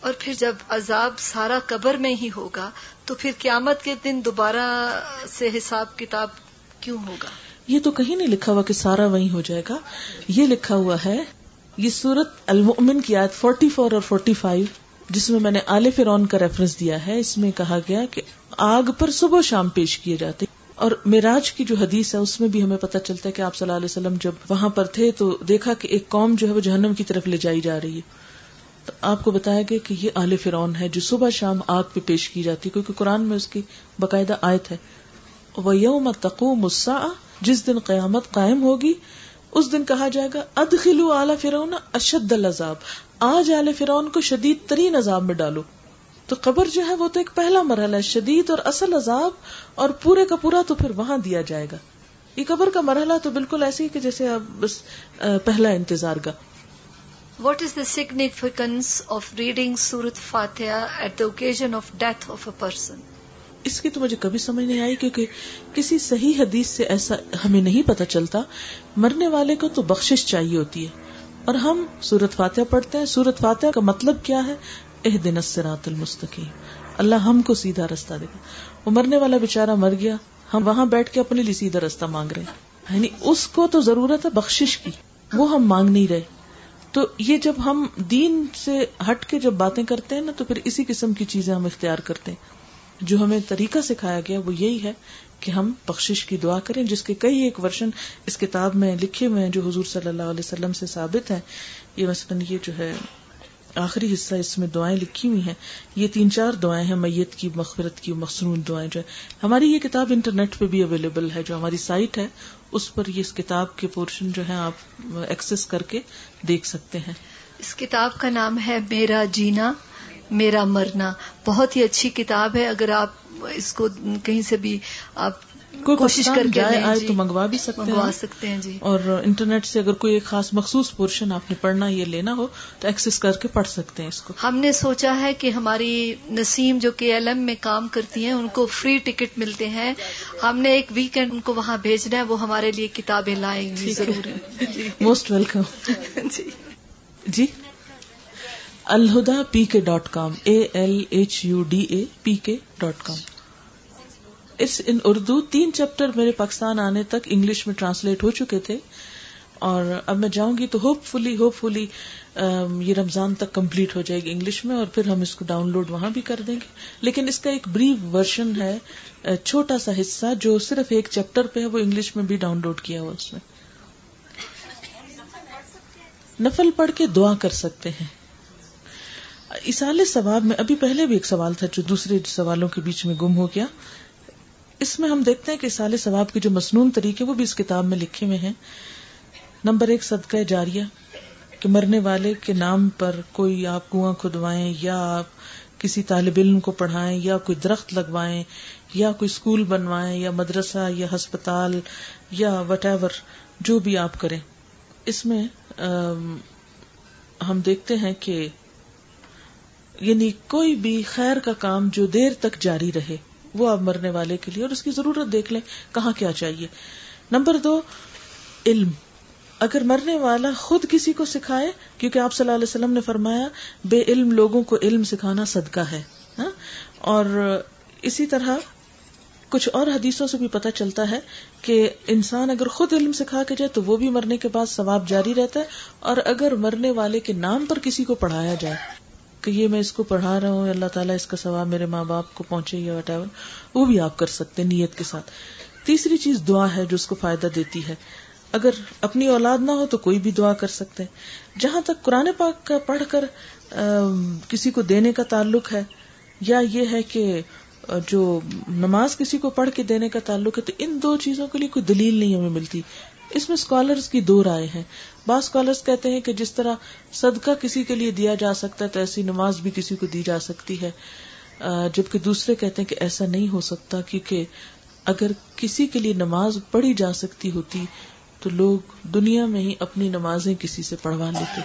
اور پھر جب عذاب سارا قبر میں ہی ہوگا تو پھر قیامت کے دن دوبارہ سے حساب کتاب کیوں ہوگا؟ یہ تو کہیں نہیں لکھا ہوا کہ سارا وہی ہو جائے گا۔ یہ لکھا ہوا ہے یہ سورت المؤمن کی آیت 44 اور 45 جس میں میں نے آل فرون کا ریفرنس دیا ہے۔ اس میں کہا گیا کہ آگ پر صبح شام پیش کیے جاتے اور میراج کی جو حدیث ہے، اس میں بھی ہمیں پتہ چلتا ہے کہ آپ صلی اللہ علیہ وسلم جب وہاں پر تھے تو دیکھا کہ ایک قوم جو ہے وہ جہنم کی طرف لے جائی جا رہی ہے۔ تو آپ کو بتایا گیا کہ یہ آل فرون ہے جو صبح شام آگ پہ پیش کی جاتی ہے، کیونکہ قرآن میں اس کی باقاعدہ آیت ہے۔ وہ یوم تقوم جس دن قیامت قائم ہوگی، اس دن کہا جائے گا ادخلو اعلی فرون اشد العذاب۔ آج آل فرون کو شدید ترین عذاب میں ڈالو۔ تو قبر جو ہے وہ تو ایک پہلا مرحلہ ہے شدید اور اصل عذاب اور پورے کا پورا تو پھر وہاں دیا جائے گا۔ یہ قبر کا مرحلہ تو بالکل ایسی کہ جیسے اب بس پہلا انتظار کا۔ What is the significance of reading سورت فاتحہ at the occasion of death of a person اس کی تو مجھے کبھی سمجھ نہیں آئی کیونکہ کسی صحیح حدیث سے ایسا ہمیں نہیں پتا چلتا۔ مرنے والے کو تو بخشش چاہیے ہوتی ہے۔ اور ہم سورت فاتحہ پڑھتے ہیں۔ سورت فاتحہ کا مطلب کیا ہے؟ اح دن اسرات المستقیم۔ اللہ ہم کو سیدھا رستہ دے گا۔ وہ مرنے والا بےچارا مر گیا، ہم وہاں بیٹھ کے اپنے لیے سیدھا رستہ مانگ رہے ہیں۔ یعنی اس کو تو ضرورت ہے بخشش کی، وہ ہم مانگ نہیں رہے۔ تو یہ جب ہم دین سے ہٹ کے جب باتیں کرتے ہیں نا، تو پھر اسی قسم کی چیزیں ہم اختیار کرتے ہیں۔ جو ہمیں طریقہ سکھایا گیا وہ یہی ہے کہ ہم بخشش کی دعا کریں، جس کے کئی ایک ورژن اس کتاب میں لکھے ہوئے ہیں جو حضور صلی اللہ علیہ وسلم سے ثابت ہیں۔ یہ مثلاً یہ جو ہے آخری حصہ اس میں دعائیں لکھی ہوئی ہیں۔ یہ تین چار دعائیں ہیں، میت کی، مغفرت کی مخصون دعائیں جو ہے ہماری یہ کتاب انٹرنیٹ پہ بھی اویلیبل ہے، جو ہماری سائٹ ہے، اس پر یہ اس کتاب کے پورشن جو ہے آپ ایکسس کر کے دیکھ سکتے ہیں۔ اس کتاب کا نام ہے میرا جینا، میرا مرنا۔ بہت ہی اچھی کتاب ہے۔ اگر آپ اس کو کہیں سے بھی آپ کوئی کوشش کر کے آئے جی۔ تو منگوا بھی سکتے ہیں۔ سکتے ہیں جی۔ اور انٹرنیٹ سے اگر کوئی ایک خاص مخصوص پورشن آپ نے پڑھنا یہ لینا ہو تو ایکسس کر کے پڑھ سکتے ہیں اس کو۔ ہم نے سوچا ہے کہ ہماری نسیم جو کہ ایل ایم میں کام کرتی ہیں ان کو فری ٹکٹ ملتے ہیں۔ ہم نے ایک ویکینڈ ان کو وہاں بھیجنا ہے وہ ہمارے لیے کتابیں لائیں گی ضرور۔ Most welcome G. G. Alhuda P K dot com A L H U D A P K dot com. اس ان اردو تین چیپٹر میرے پاکستان آنے تک انگلش میں ٹرانسلیٹ ہو چکے تھے اور اب میں جاؤں گی تو ہوپ فلی ہوپ فلی یہ رمضان تک کمپلیٹ ہو جائے گی انگلش میں اور پھر ہم اس کو ڈاؤن لوڈ وہاں بھی کر دیں گے۔ لیکن اس کا ایک بریف ورژن ہے چھوٹا سا حصہ جو صرف ایک چیپٹر پہ ہے، وہ انگلش میں بھی ڈاؤن لوڈ کیا ہوا اس میں نفل پڑھ کے دعا کر سکتے ہیں۔ اسال ثواب میں ابھی پہلے بھی ایک سوال تھا جو دوسرے سوالوں کے بیچ میں گم ہو گیا۔ اس میں ہم دیکھتے ہیں کہ اسال ثواب کے جو مسنون طریقے وہ بھی اس کتاب میں لکھے ہوئے ہیں۔ نمبر ایک، صدقہ جاریہ، کہ مرنے والے کے نام پر کوئی آپ کنواں کھدوائیں، یا آپ کسی طالب علم کو پڑھائیں، یا کوئی درخت لگوائیں، یا کوئی اسکول بنوائیں، یا مدرسہ، یا ہسپتال، یا وٹ ایور جو بھی آپ کریں۔ اس میں ہم دیکھتے ہیں کہ یعنی کوئی بھی خیر کا کام جو دیر تک جاری رہے۔ وہ آپ مرنے والے کے لیے اور اس کی ضرورت دیکھ لیں کہاں کیا چاہیے۔ نمبر دو، علم۔ اگر مرنے والا خود کسی کو سکھائے، کیونکہ آپ صلی اللہ علیہ وسلم نے فرمایا، بے علم لوگوں کو علم سکھانا صدقہ ہے ہاں؟ اور اسی طرح کچھ اور حدیثوں سے بھی پتہ چلتا ہے کہ انسان اگر خود علم سکھا کے جائے تو وہ بھی مرنے کے بعد ثواب جاری رہتا ہے، اور اگر مرنے والے کے نام پر کسی کو پڑھایا جائے کہ یہ میں اس کو پڑھا رہا ہوں، اللہ تعالیٰ اس کا ثواب میرے ماں باپ کو پہنچے یا وٹ ایور وہ بھی آپ کر سکتے نیت کے ساتھ۔ تیسری چیز دعا ہے جو اس کو فائدہ دیتی ہے۔ اگر اپنی اولاد نہ ہو تو کوئی بھی دعا کر سکتے ہیں۔ جہاں تک قرآن پاک کا پڑھ کر کسی کو دینے کا تعلق ہے، یا یہ ہے کہ جو نماز کسی کو پڑھ کے دینے کا تعلق ہے، تو ان دو چیزوں کے لیے کوئی دلیل نہیں ہمیں ملتی۔ اس میں اسکالرس کی دو رائے ہیں۔ بعض اسکالرس کہتے ہیں کہ جس طرح صدقہ کسی کے لیے دیا جا سکتا ہے تو ایسی نماز بھی کسی کو دی جا سکتی ہے۔ جبکہ دوسرے کہتے ہیں کہ ایسا نہیں ہو سکتا کیونکہ اگر کسی کے لیے نماز پڑھی جا سکتی ہوتی تو لوگ دنیا میں ہی اپنی نمازیں کسی سے پڑھوا لیتے۔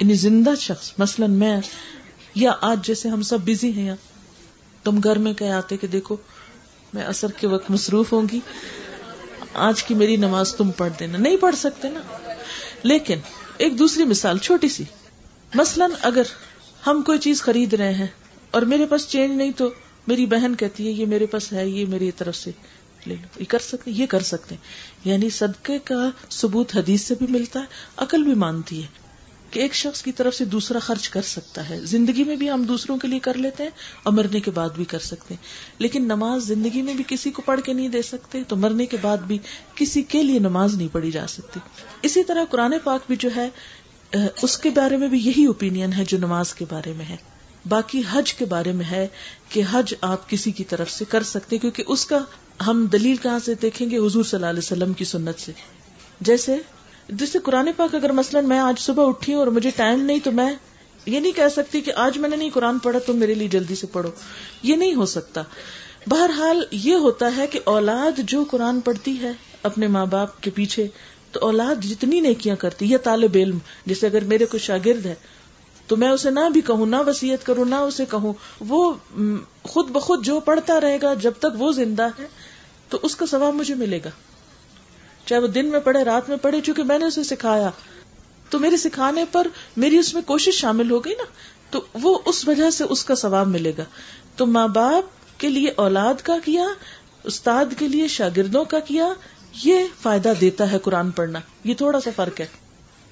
یعنی زندہ شخص، مثلا میں یا آج جیسے ہم سب بزی ہیں یہاں تم گھر میں کہ آتے کہ دیکھو میں اثر کے وقت مصروف ہوں گی، آج کی میری نماز تم پڑھ دینا۔ نہیں پڑھ سکتے نا۔ لیکن ایک دوسری مثال چھوٹی سی۔ مثلا اگر ہم کوئی چیز خرید رہے ہیں اور میرے پاس چینج نہیں تو میری بہن کہتی ہے، یہ میرے پاس ہے، یہ میری طرف سے۔ لے لو، یہ کر سکتے یہ کر سکتے ہیں۔ یعنی صدقے کا ثبوت حدیث سے بھی ملتا ہے، عقل بھی مانتی ہے۔ کہ ایک شخص کی طرف سے دوسرا خرچ کر سکتا ہے۔ زندگی میں بھی ہم دوسروں کے لیے کر لیتے ہیں اور مرنے کے بعد بھی کر سکتے ہیں۔ لیکن نماز زندگی میں بھی کسی کو پڑھ کے نہیں دے سکتے، تو مرنے کے بعد بھی کسی کے لیے نماز نہیں پڑھی جا سکتی۔ اسی طرح قرآن پاک بھی جو ہے اس کے بارے میں بھی یہی اوپینین ہے جو نماز کے بارے میں ہے۔ باقی حج کے بارے میں ہے کہ حج آپ کسی کی طرف سے کر سکتے کیونکہ اس کا ہم دلیل کہاں سے دیکھیں گے؟ حضور صلی اللہ علیہ وسلم کی سنت سے۔ جیسے جیسے قرآن پاک اگر مثلا میں آج صبح اٹھی ہوں اور مجھے ٹائم نہیں تو میں یہ نہیں کہہ سکتی کہ آج میں نے نہیں قرآن پڑھا تم میرے لیے جلدی سے پڑھو۔ یہ نہیں ہو سکتا۔ بہرحال یہ ہوتا ہے کہ اولاد جو قرآن پڑھتی ہے اپنے ماں باپ کے پیچھے، تو اولاد جتنی نیکیاں کرتی یا طالب علم، جیسے اگر میرے کوئی شاگرد ہے، تو میں اسے نہ بھی کہوں، نہ وسیعت کروں، نہ اسے کہوں، وہ خود بخود جو پڑھتا رہے گا، جب تک وہ زندہ ہے، تو اس کا ثواب مجھے ملے گا۔ چاہے وہ دن میں پڑھے، رات میں پڑھے، چونکہ میں نے اسے سکھایا۔ تو میرے سکھانے پر میری اس میں کوشش شامل ہو گئی نا، تو وہ اس وجہ سے اس کا ثواب ملے گا۔ تو ماں باپ کے لیے اولاد کا کیا، استاد کے لیے شاگردوں کا کیا، یہ فائدہ دیتا ہے قرآن پڑھنا۔ یہ تھوڑا سا فرق ہے۔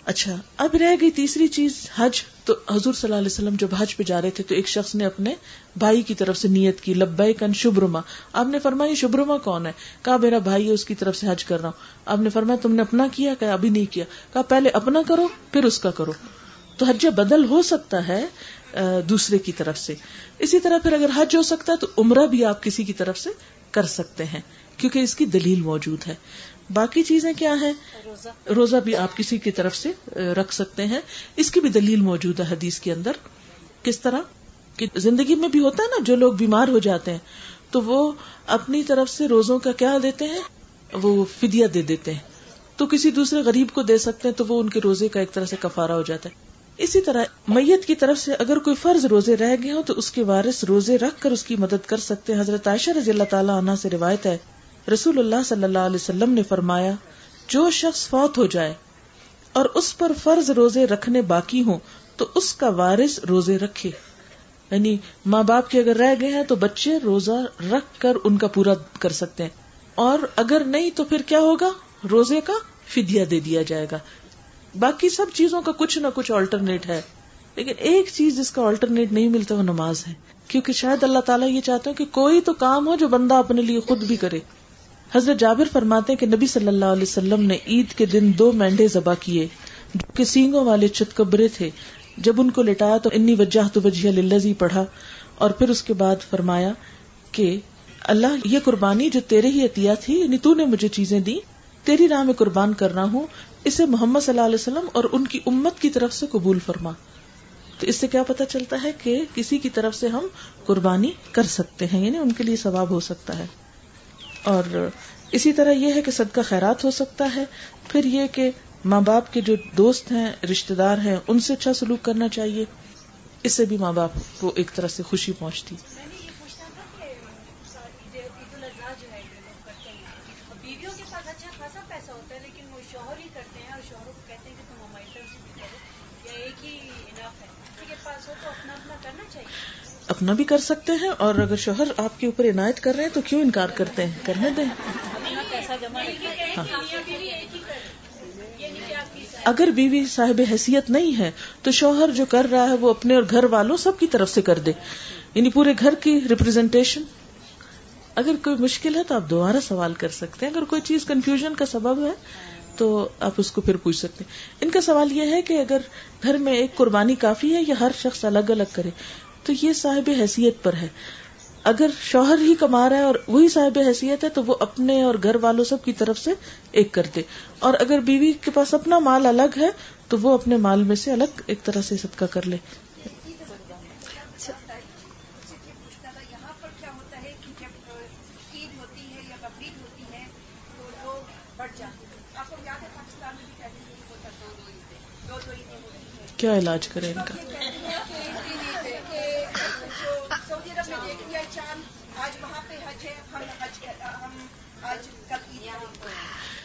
اچھا اب رہ گئی تیسری چیز، حج۔ تو حضور صلی اللہ علیہ وسلم جب حج پہ جا رہے تھے تو ایک شخص نے اپنے بھائی کی طرف سے نیت کی، لبیک ان شبرما۔ آپ نے فرمایا شبرما کون ہے؟ کہا، میرا بھائی ہے، اس کی طرف سے حج کر رہا ہوں۔ آپ نے فرمایا، تم نے اپنا کیا؟ کہ ابھی نہیں کیا۔ کہا، پہلے اپنا کرو، پھر اس کا کرو۔ تو حج بدل ہو سکتا ہے دوسرے کی طرف سے۔ اسی طرح پھر اگر حج ہو سکتا ہے، تو عمرہ بھی آپ کسی کی طرف سے کر سکتے ہیں، کیونکہ اس کی دلیل موجود ہے۔ باقی چیزیں کیا ہیں؟ روزہ۔ بھی آپ کسی کی طرف سے رکھ سکتے ہیں۔ اس کی بھی دلیل موجود ہے حدیث کے اندر۔ کس طرح؟ کہ زندگی میں بھی ہوتا ہے نا جو لوگ بیمار ہو جاتے ہیں تو وہ اپنی طرف سے روزوں کا کیا دیتے ہیں؟ وہ فدیہ دے دیتے ہیں۔ تو کسی دوسرے غریب کو دے سکتے ہیں تو وہ ان کے روزے کا ایک طرح سے کفارہ ہو جاتا ہے۔ اسی طرح میت کی طرف سے اگر کوئی فرض روزے رہ گئے ہوں تو اس کے وارث روزے رکھ کر اس کی مدد کر سکتے ہیں۔ حضرت عائشہ رضی اللہ تعالیٰ عنہ سے روایت ہے رسول اللہ صلی اللہ علیہ وسلم نے فرمایا، جو شخص فوت ہو جائے اور اس پر فرض روزے رکھنے باقی ہوں، تو اس کا وارث روزے رکھے۔ یعنی ماں باپ کے اگر رہ گئے ہیں، تو بچے روزہ رکھ کر ان کا پورا کر سکتے ہیں۔ اور اگر نہیں، تو پھر کیا ہوگا؟ روزے کا فدیہ دے دیا جائے گا۔ باقی سب چیزوں کا کچھ نہ کچھ آلٹرنیٹ ہے۔ لیکن ایک چیز جس کا آلٹرنیٹ نہیں ملتا، وہ نماز ہے۔ کیونکہ شاید اللہ تعالیٰ یہ چاہتے ہیں کہ کوئی تو کام ہو جو بندہ اپنے لیے خود بھی کرے۔ حضرت جابر فرماتے ہیں کہ نبی صلی اللہ علیہ وسلم نے عید کے دن دو مینڈے ذبح کیے جو کہ سینگوں والے چتکبرے تھے۔ جب ان کو لٹایا تو انی وجہ تو وجہ للزی پڑھا اور پھر اس کے بعد فرمایا کہ اللہ یہ قربانی جو تیرے ہی عطیہ تھی یعنی تو نے مجھے چیزیں دی تیری راہ میں قربان کر رہا ہوں، اسے محمد صلی اللہ علیہ وسلم اور ان کی امت کی طرف سے قبول فرما۔ تو اس سے کیا پتا چلتا ہے کہ کسی کی طرف سے ہم قربانی کر سکتے ہیں یعنی ان کے لیے ثواب ہو سکتا ہے۔ اور اسی طرح یہ ہے کہ صدقہ خیرات ہو سکتا ہے۔ پھر یہ کہ ماں باپ کے جو دوست ہیں رشتے دار ہیں، ان سے اچھا سلوک کرنا چاہیے۔ اس سے بھی ماں باپ کو ایک طرح سے خوشی پہنچتی۔ اپنا بھی کر سکتے ہیں اور اگر شوہر آپ کے اوپر عنایت کر رہے ہیں تو کیوں انکار کرتے ہیں؟ کرنے دیں۔ ہاں۔ اگر بیوی صاحب حیثیت نہیں ہے تو شوہر جو کر رہا ہے وہ اپنے اور گھر والوں سب کی طرف سے کر دے۔ یعنی پورے گھر کی ریپرزینٹیشن اگر کوئی مشکل ہے تو آپ دوبارہ سوال کر سکتے ہیں۔ اگر کوئی چیز کنفیوژن کا سبب ہے تو آپ اس کو پھر پوچھ سکتے ہیں۔ ان کا سوال یہ ہے کہ اگر گھر میں ایک قربانی کافی ہے یا ہر شخص الگ الگ کرے تو یہ صاحب حیثیت پر ہے۔ اگر شوہر ہی کما رہا ہے اور وہی صاحب حیثیت ہے تو وہ اپنے اور گھر والوں سب کی طرف سے ایک کر دے۔ اور اگر بیوی کے پاس اپنا مال الگ ہے تو وہ اپنے مال میں سے الگ ایک طرح سے صدقہ کر لے۔ کیا علاج کرے ان کا؟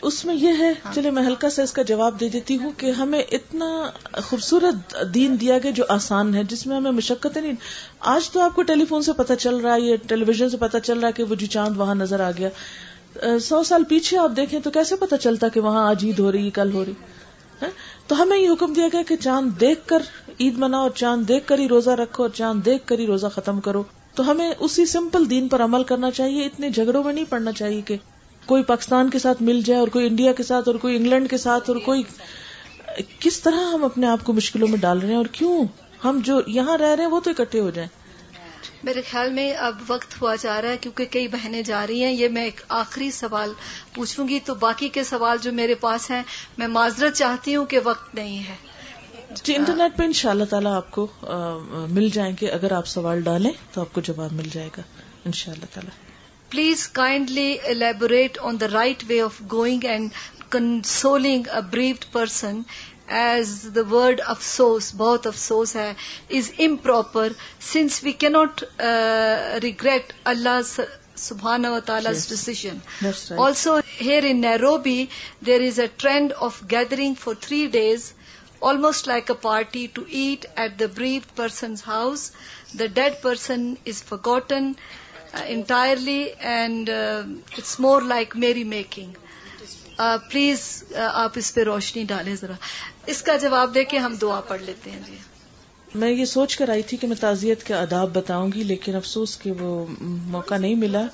اس میں یہ ہے چلے میں ہلکا سے اس کا جواب دے دیتی ہوں کہ ہمیں اتنا خوبصورت دین دیا گیا جو آسان ہے جس میں ہمیں مشقت نہیں آج تو آپ کو ٹیلی فون سے پتا چل رہا ہے یہ ٹیلی ویژن سے پتا چل رہا ہے کہ وہ جی چاند وہاں نظر آ گیا۔ سو سال پیچھے آپ دیکھیں تو کیسے پتا چلتا کہ وہاں آج عید ہو رہی کل ہو رہی تو ہمیں یہ حکم دیا گیا کہ چاند دیکھ کر عید مناؤ اور چاند دیکھ کر ہی روزہ رکھو اور چاند دیکھ کر ہی روزہ ختم کرو۔ تو ہمیں اسی سمپل دین پر عمل کرنا چاہیے اتنے جھگڑوں میں نہیں پڑنا چاہیے کہ کوئی پاکستان کے ساتھ مل جائے اور کوئی انڈیا کے ساتھ اور کوئی انگلینڈ کے ساتھ اور کوئی کس طرح ہم اپنے آپ کو مشکلوں میں ڈال رہے ہیں اور کیوں ہم جو یہاں رہ رہے ہیں وہ تو اکٹھے ہو جائیں۔ میرے خیال میں اب وقت ہوا جا رہا ہے کیونکہ کئی بہنیں جا رہی ہیں یہ میں ایک آخری سوال پوچھوں گی۔ تو باقی کے سوال جو میرے پاس ہیں میں معذرت چاہتی ہوں کہ وقت نہیں ہے۔ جی انٹرنیٹ پہ ان شاء اللہ تعالیٰ آپ کو مل جائیں گے۔ اگر آپ سوال ڈالیں تو آپ کو جواب مل جائے گا ان شاء اللہ تعالیٰ۔ Please kindly elaborate on the right way of going and consoling a bereaved person as the word افسوس بہت افسوس ہے is improper sense we can't regret اللہ سبحان و تعالیٰ decision also here in Nairobi there is a trend of gathering for three days almost like a party to eat at the bereaved person's house. The dead person is forgotten uh, entirely, and uh, it's more like merry-making. Please uh, uh, آپ اس پہ روشنی ڈالیں ذرا۔ اس کا جواب دے کے ہم دعا پڑھ لیتے ہیں جی۔ میں یہ سوچ کر آئی تھی کہ میں تعزیت کے آداب بتاؤں گی لیکن افسوس کہ وہ موقع نہیں ملا۔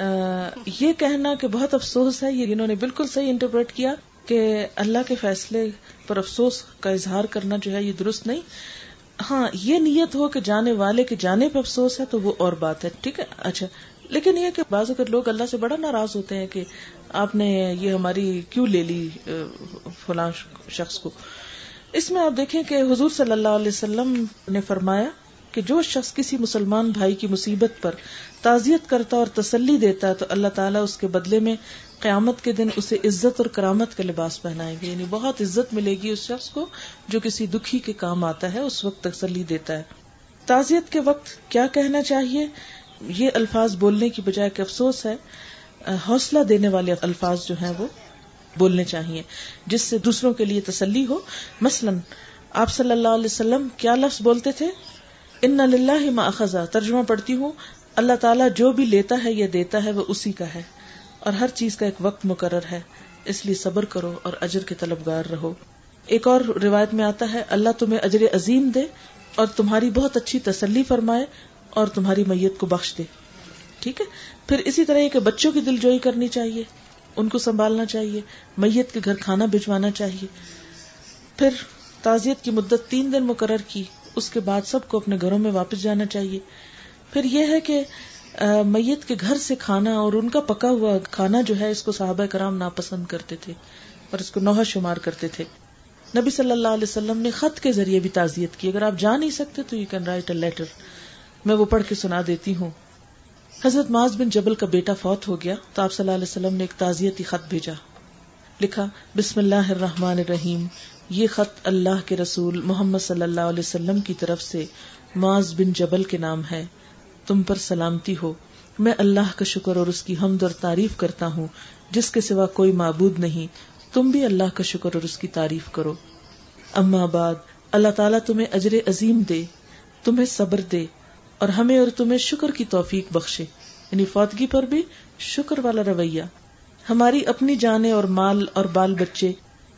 uh, یہ کہنا کہ بہت افسوس ہے یہ انہوں نے بالکل صحیح انٹرپریٹ کیا کہ اللہ کے فیصلے پر افسوس کا اظہار کرنا جو ہے یہ درست نہیں۔ ہاں یہ نیت ہو کہ جانے والے کے جانے پہ افسوس ہے تو وہ اور بات ہے، ٹھیک ہے؟ اچھا لیکن یہ کہ بعض اگر لوگ اللہ سے بڑا ناراض ہوتے ہیں کہ آپ نے یہ ہماری کیوں لے لی فلاں شخص کو؟ اس میں آپ دیکھیں کہ حضور صلی اللہ علیہ وسلم نے فرمایا کہ جو شخص کسی مسلمان بھائی کی مصیبت پر تعزیت کرتا اور تسلی دیتا ہے تو اللہ تعالیٰ اس کے بدلے میں قیامت کے دن اسے عزت اور کرامت کا لباس پہنائیں گے۔ یعنی بہت عزت ملے گی اس شخص کو جو کسی دکھی کے کام آتا ہے، اس وقت تسلی دیتا ہے۔ تعزیت کے وقت کیا کہنا چاہیے؟ یہ الفاظ بولنے کی بجائے کہ افسوس ہے، حوصلہ دینے والے الفاظ جو ہیں وہ بولنے چاہیے، جس سے دوسروں کے لیے تسلی ہو۔ مثلا، آپ صلی اللہ علیہ وسلم کیا لفظ بولتے تھے؟ ان اللہ ما اخذا ترجمہ پڑھتی ہوں، اللہ تعالیٰ جو بھی لیتا ہے یا دیتا ہے وہ اسی کا ہے۔ اور ہر چیز کا ایک وقت مقرر ہے، اس لیے صبر کرو اور اجر کے طلبگار رہو۔ ایک اور روایت میں آتا ہے، اللہ تمہیں اجر عظیم دے اور تمہاری بہت اچھی تسلی فرمائے اور تمہاری میت کو بخش دے۔ ٹھیک ہے؟ پھر اسی طرح کہ بچوں کی دل جوئی کرنی چاہیے، ان کو سنبھالنا چاہیے، میت کے گھر کھانا بھجوانا چاہیے۔ پھر تعزیت کی مدت تین دن مقرر کی، اس کے بعد سب کو اپنے گھروں میں واپس جانا چاہیے۔ پھر یہ ہے کہ میت کے گھر سے کھانا اور ان کا پکا ہوا کھانا جو ہے، اس کو صحابہ کرام ناپسند کرتے تھے اور اس کو نوحہ شمار کرتے تھے۔ نبی صلی اللہ علیہ وسلم نے خط کے ذریعے بھی تعزیت کی۔ اگر آپ جا نہیں سکتے تو you can write a letter میں وہ پڑھ کے سنا دیتی ہوں۔ حضرت معاذ بن جبل کا بیٹا فوت ہو گیا تو آپ صلی اللہ علیہ وسلم نے ایک تعزیتی خط بھیجا۔ لکھا، بسم اللہ الرحمن الرحیم۔ یہ خط اللہ کے رسول محمد صلی اللہ علیہ وسلم کی طرف سے معاذ بن جبل کے نام ہے۔ تم پر سلامتی ہو۔ میں اللہ کا شکر اور اس کی حمد اور تعریف کرتا ہوں، جس کے سوا کوئی معبود نہیں۔ تم بھی اللہ کا شکر اور اس کی تعریف کرو۔ اما بعد، اللہ تعالیٰ تمہیں اجر عظیم دے، تمہیں صبر دے اور ہمیں اور تمہیں شکر کی توفیق بخشے۔ یعنی فوتگی پر بھی شکر والا رویہ۔ ہماری اپنی جانے اور مال اور بال بچے،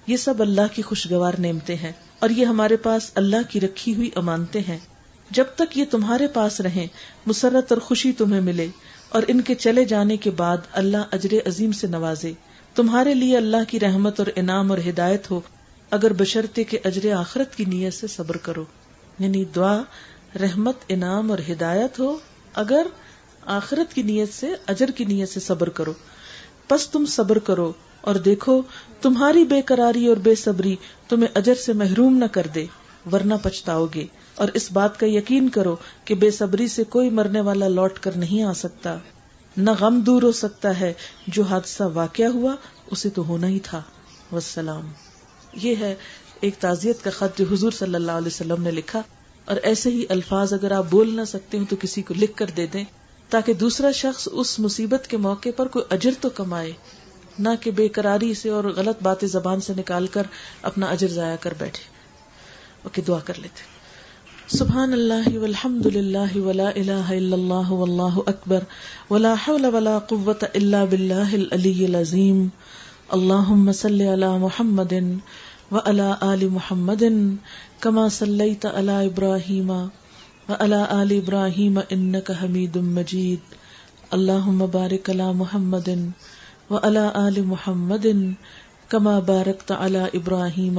یہ سب اللہ کی خوشگوار نعمتیں ہیں اور یہ ہمارے پاس اللہ کی رکھی ہوئی امانتے ہیں۔ جب تک یہ تمہارے پاس رہیں، مسرت اور خوشی تمہیں ملے، اور ان کے چلے جانے کے بعد اللہ اجر عظیم سے نوازے۔ تمہارے لیے اللہ کی رحمت اور انعام اور ہدایت ہو، اگر بشرتے کے اجر آخرت کی نیت سے صبر کرو۔ یعنی دعا، رحمت، انعام اور ہدایت ہو، اگر آخرت کی نیت سے، اجر کی نیت سے صبر کرو۔ پس تم صبر کرو اور دیکھو، تمہاری بے قراری اور بے صبری تمہیں اجر سے محروم نہ کر دے۔ ورنہ پچھتاؤ گے۔ اور اس بات کا یقین کرو کہ بے صبری سے کوئی مرنے والا لوٹ کر نہیں آ سکتا۔ نہ غم دور ہو سکتا ہے، جو حادثہ واقع ہوا، اسے تو ہونا ہی تھا۔ وسلام یہ ہے ایک تعزیت کا خط جو حضور صلی اللہ علیہ وسلم نے لکھا۔ اور ایسے ہی الفاظ اگر آپ بول نہ سکتے ہوں تو کسی کو لکھ کر دے دیں، تاکہ دوسرا شخص اس مصیبت کے موقع پر کوئی اجر تو کمائے۔ نہ کہ بے قراری سے اور غلط باتیں زبان سے نکال کر اپنا اجر ضائع کر بیٹھے۔ اوکے دعا کر لیتے سبحان اللہ والحمد للہ ولا الہ الا اللہ واللہ اکبر ولا حول ولا قوة الا باللہ العلی العظیم۔ اللہم صلی علی محمد وعلى آل محمد كما صليت على إبراهيم وعلى آل إبراهيم إنك حميد مجيد اللهم بارك على محمد وعلى آل محمد كما باركت على إبراهيم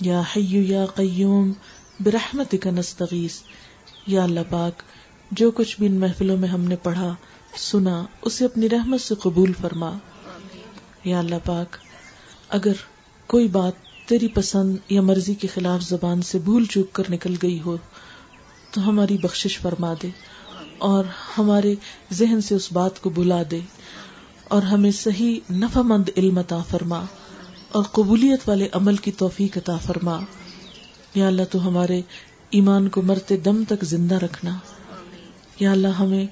یا حی یا قیوم، برحمتک نستغیث۔ یا اللہ پاک، جو کچھ بھی ان محفلوں میں ہم نے پڑھا، سنا، اسے اپنی رحمت سے قبول فرما۔ یا اللہ پاک، اگر کوئی بات تیری پسند یا مرضی کے خلاف زبان سے بھول چوک کر نکل گئی ہو، تو ہماری بخشش فرما دے اور ہمارے ذہن سے اس بات کو بلا دے اور ہمیں صحیح، نفع مند علم عطا فرما۔ اور قبولیت والے عمل کی توفیق عطا فرما۔ یا اللہ تو ہمارے ایمان کو مرتے دم تک زندہ رکھنا۔ یا اللہ ہمیں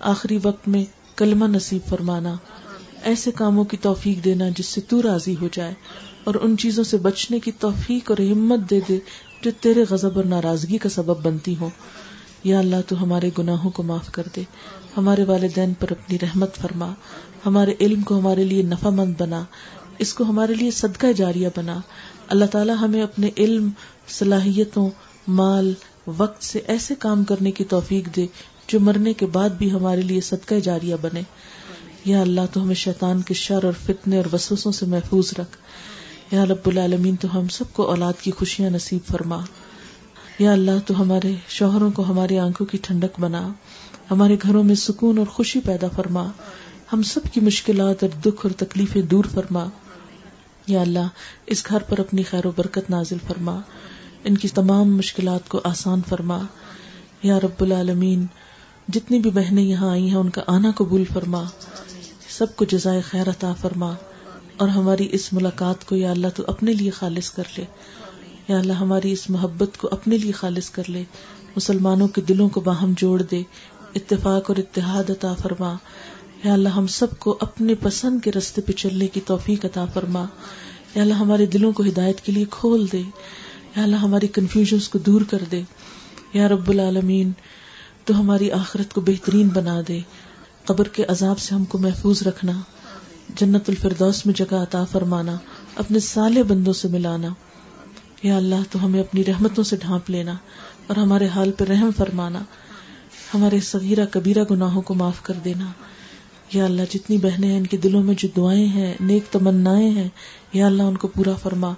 آخری وقت میں کلمہ نصیب فرمانا۔ ایسے کاموں کی توفیق دینا جس سے تو راضی ہو جائے اور ان چیزوں سے بچنے کی توفیق اور ہمت دے دے جو تیرے غضب اور ناراضگی کا سبب بنتی ہو یا اللہ تو ہمارے گناہوں کو معاف کر دے۔ ہمارے والدین پر اپنی رحمت فرما۔ ہمارے علم کو ہمارے لیے نفع مند بنا۔ اس کو ہمارے لیے صدقہ جاریہ بنا۔ اللہ تعالیٰ ہمیں اپنے علم، صلاحیتوں، مال، وقت سے ایسے کام کرنے کی توفیق دے جو مرنے کے بعد بھی ہمارے لیے صدقہ جاریہ بنے۔ یا اللہ، تو ہمیں شیطان کے شر اور فتنے اور وسوسوں سے محفوظ رکھ۔ یا رب العالمین، تو ہم سب کو اولاد کی خوشیاں نصیب فرما۔ یا اللہ، تو ہمارے شوہروں کو ہماری آنکھوں کی ٹھنڈک بنا۔ ہمارے گھروں میں سکون اور خوشی پیدا فرما۔ ہم سب کی مشکلات اور دکھ اور تکلیفیں دور فرما۔ یا اللہ، اس گھر پر اپنی خیر و برکت نازل فرما۔ ان کی تمام مشکلات کو آسان فرما۔ یا رب العالمین، جتنی بھی بہنیں یہاں آئی ہیں، ان کا آنا قبول فرما۔ سب کو جزائے خیر عطا فرما۔ اور ہماری اس ملاقات کو یا اللہ تو اپنے لیے خالص کر لے۔ یا اللہ، ہماری اس محبت کو اپنے لیے خالص کر لے۔ مسلمانوں کے دلوں کو باہم جوڑ دے۔ اتفاق اور اتحاد عطا فرما۔ یا اللہ، ہم سب کو اپنے پسند کے رستے پہ چلنے کی توفیق عطا فرما۔ یا اللہ، ہمارے دلوں کو ہدایت کے لیے کھول دے۔ یا اللہ، ہماری کنفیوژن کو دور کر دے۔ یا رب العالمین، تو ہماری آخرت کو بہترین بنا دے۔ قبر کے عذاب سے ہم کو محفوظ رکھنا۔ جنت الفردوس میں جگہ عطا فرمانا۔ اپنے سالے بندوں سے ملانا۔ یا اللہ، تو ہمیں اپنی رحمتوں سے ڈھانپ لینا۔ اور ہمارے حال پہ رحم فرمانا۔ ہمارے صغیرہ کبیرہ گناہوں کو معاف کر دینا۔ یا اللہ جتنی بہنیں ہیں، ان کے دلوں میں جو دعائیں ہیں، نیک تمنا ہیں، یا اللہ ان کو پورا فرما۔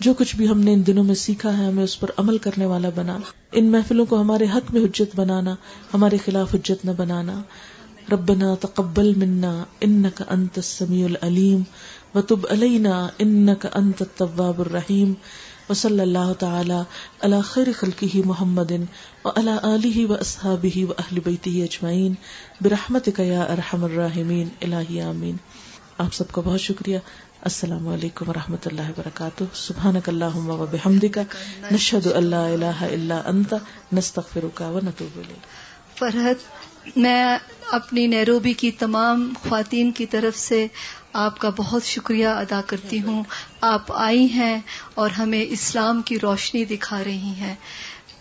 جو کچھ بھی ہم نے ان دنوں میں سیکھا ہے، ہمیں اس پر عمل کرنے والا بنا۔ ان محفلوں کو ہمارے حق میں حجت بنانا، ہمارے خلاف حجت نہ بنانا۔ ربنا تقبل منا انك انت السميع العليم وتب علينا انك انت التواب الرحيم وصلی اللہ تعالی علی خیر خلقہ محمد وعلى آلہ واصحابہ واہل بیتہ اجمعین برحمتک یا ارحم الراحمین الہی آمین۔ آپ سب کا بہت شکریہ۔ السلام علیکم و رحمۃ اللہ وبرکاتہ۔ سبحانک اللہم و بحمدک۔ نشہد ان لا الہ الا انت۔ نستغفرک و نتوب الیک۔ فرحت، میں اپنی نیروبی کی تمام خواتین کی طرف سے آپ کا بہت شکریہ ادا کرتی ہوں۔ آپ آئی ہیں اور ہمیں اسلام کی روشنی دکھا رہی ہیں۔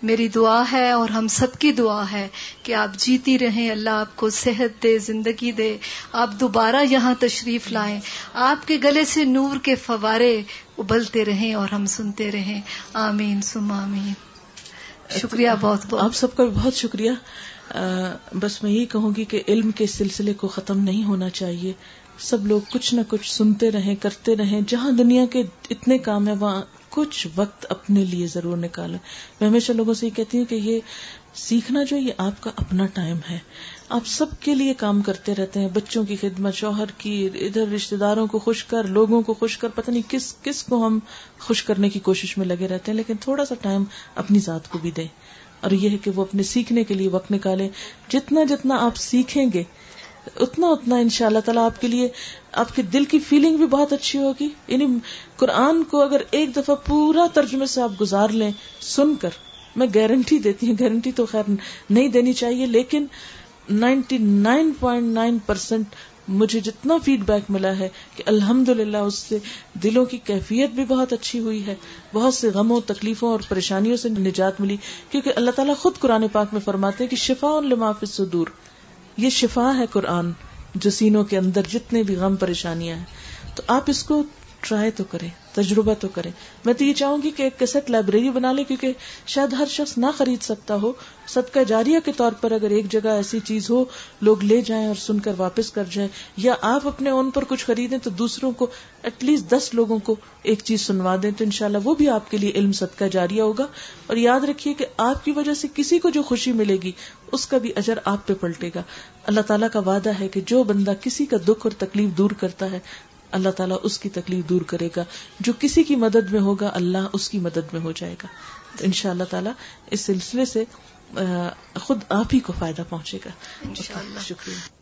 میری دعا ہے اور ہم سب کی دعا ہے کہ آپ جیتی رہیں۔ اللہ آپ کو صحت دے، زندگی دے۔ آپ دوبارہ یہاں تشریف لائیں۔ آپ کے گلے سے نور کے فوارے ابلتے رہیں اور ہم سنتے رہیں۔ آمین سم آمین۔ شکریہ، بہت بہت۔ آپ سب کا بہت شکریہ۔ بس میں یہی کہوں گی کہ علم کے سلسلے کو ختم نہیں ہونا چاہیے۔ سب لوگ کچھ نہ کچھ سنتے رہیں، کرتے رہیں۔ جہاں دنیا کے اتنے کام ہے وہاں کچھ وقت اپنے لیے ضرور نکالیں۔ میں ہمیشہ لوگوں سے یہ کہتی ہوں کہ یہ سیکھنا جو یہ آپ کا اپنا ٹائم ہے۔ آپ سب کے لیے کام کرتے رہتے ہیں، بچوں کی خدمت، شوہر کی، ادھر رشتے داروں کو خوش کر، لوگوں کو خوش کر۔ پتہ نہیں کس کس کو ہم خوش کرنے کی کوشش میں لگے رہتے ہیں، لیکن تھوڑا سا ٹائم اپنی ذات کو بھی دیں۔ اور یہ ہے کہ وہ اپنے سیکھنے کے لیے وقت نکالیں۔ جتنا جتنا آپ سیکھیں گے اتنا اتنا ان شاء اللہ تعالیٰ آپ کے لیے، آپ کے دل کی فیلنگ بھی بہت اچھی ہوگی۔ یعنی قرآن کو اگر ایک دفعہ پورا ترجمے سے آپ گزار لیں سن کر، میں گارنٹی دیتی ہوں گارنٹی تو خیر نہیں دینی چاہیے، لیکن ninety nine point nine percent مجھے جتنا فیڈ بیک ملا ہے کہ الحمد للہ اس سے دلوں کی کیفیت بھی بہت اچھی ہوئی ہے۔ بہت سے غموں، تکلیفوں اور پریشانیوں سے نجات ملی، کیونکہ اللہ تعالیٰ خود قرآن پاک میں فرماتے کہ شفا لماف دور یہ شفا ہے قرآن جو سینوں کے اندر جتنے بھی غم پریشانیاں ہیں۔ تو آپ اس کو ٹرائی تو کریں تجربہ تو کریں میں تو یہ چاہوں گی کہ ایک کیسٹ لائبریری بنا لے، کیونکہ شاید ہر شخص نہ خرید سکتا ہو۔ صدقہ جاریہ کے طور پر اگر ایک جگہ ایسی چیز ہو، لوگ لے جائیں اور سن کر واپس کر جائیں، یا آپ اپنے اون پر کچھ خریدیں تو دوسروں کو ایٹ لیسٹ دس لوگوں کو ایک چیز سنوا دیں تو انشاءاللہ وہ بھی آپ کے لیے علم صدقہ جاریہ ہوگا۔ اور یاد رکھیے کہ آپ کی وجہ سے کسی کو جو خوشی ملے گی، اس کا بھی اجر آپ پہ پلٹے گا۔ اللہ تعالیٰ کا وعدہ ہے کہ جو بندہ کسی کا دکھ اور تکلیف دور کرتا ہے اللہ تعالیٰ اس کی تکلیف دور کرے گا جو کسی کی مدد میں ہوگا اللہ اس کی مدد میں ہو جائے گا۔ تو ان شاء اللہ تعالیٰ اس سلسلے سے خود آپ ہی کو فائدہ پہنچے گا۔ شکریہ۔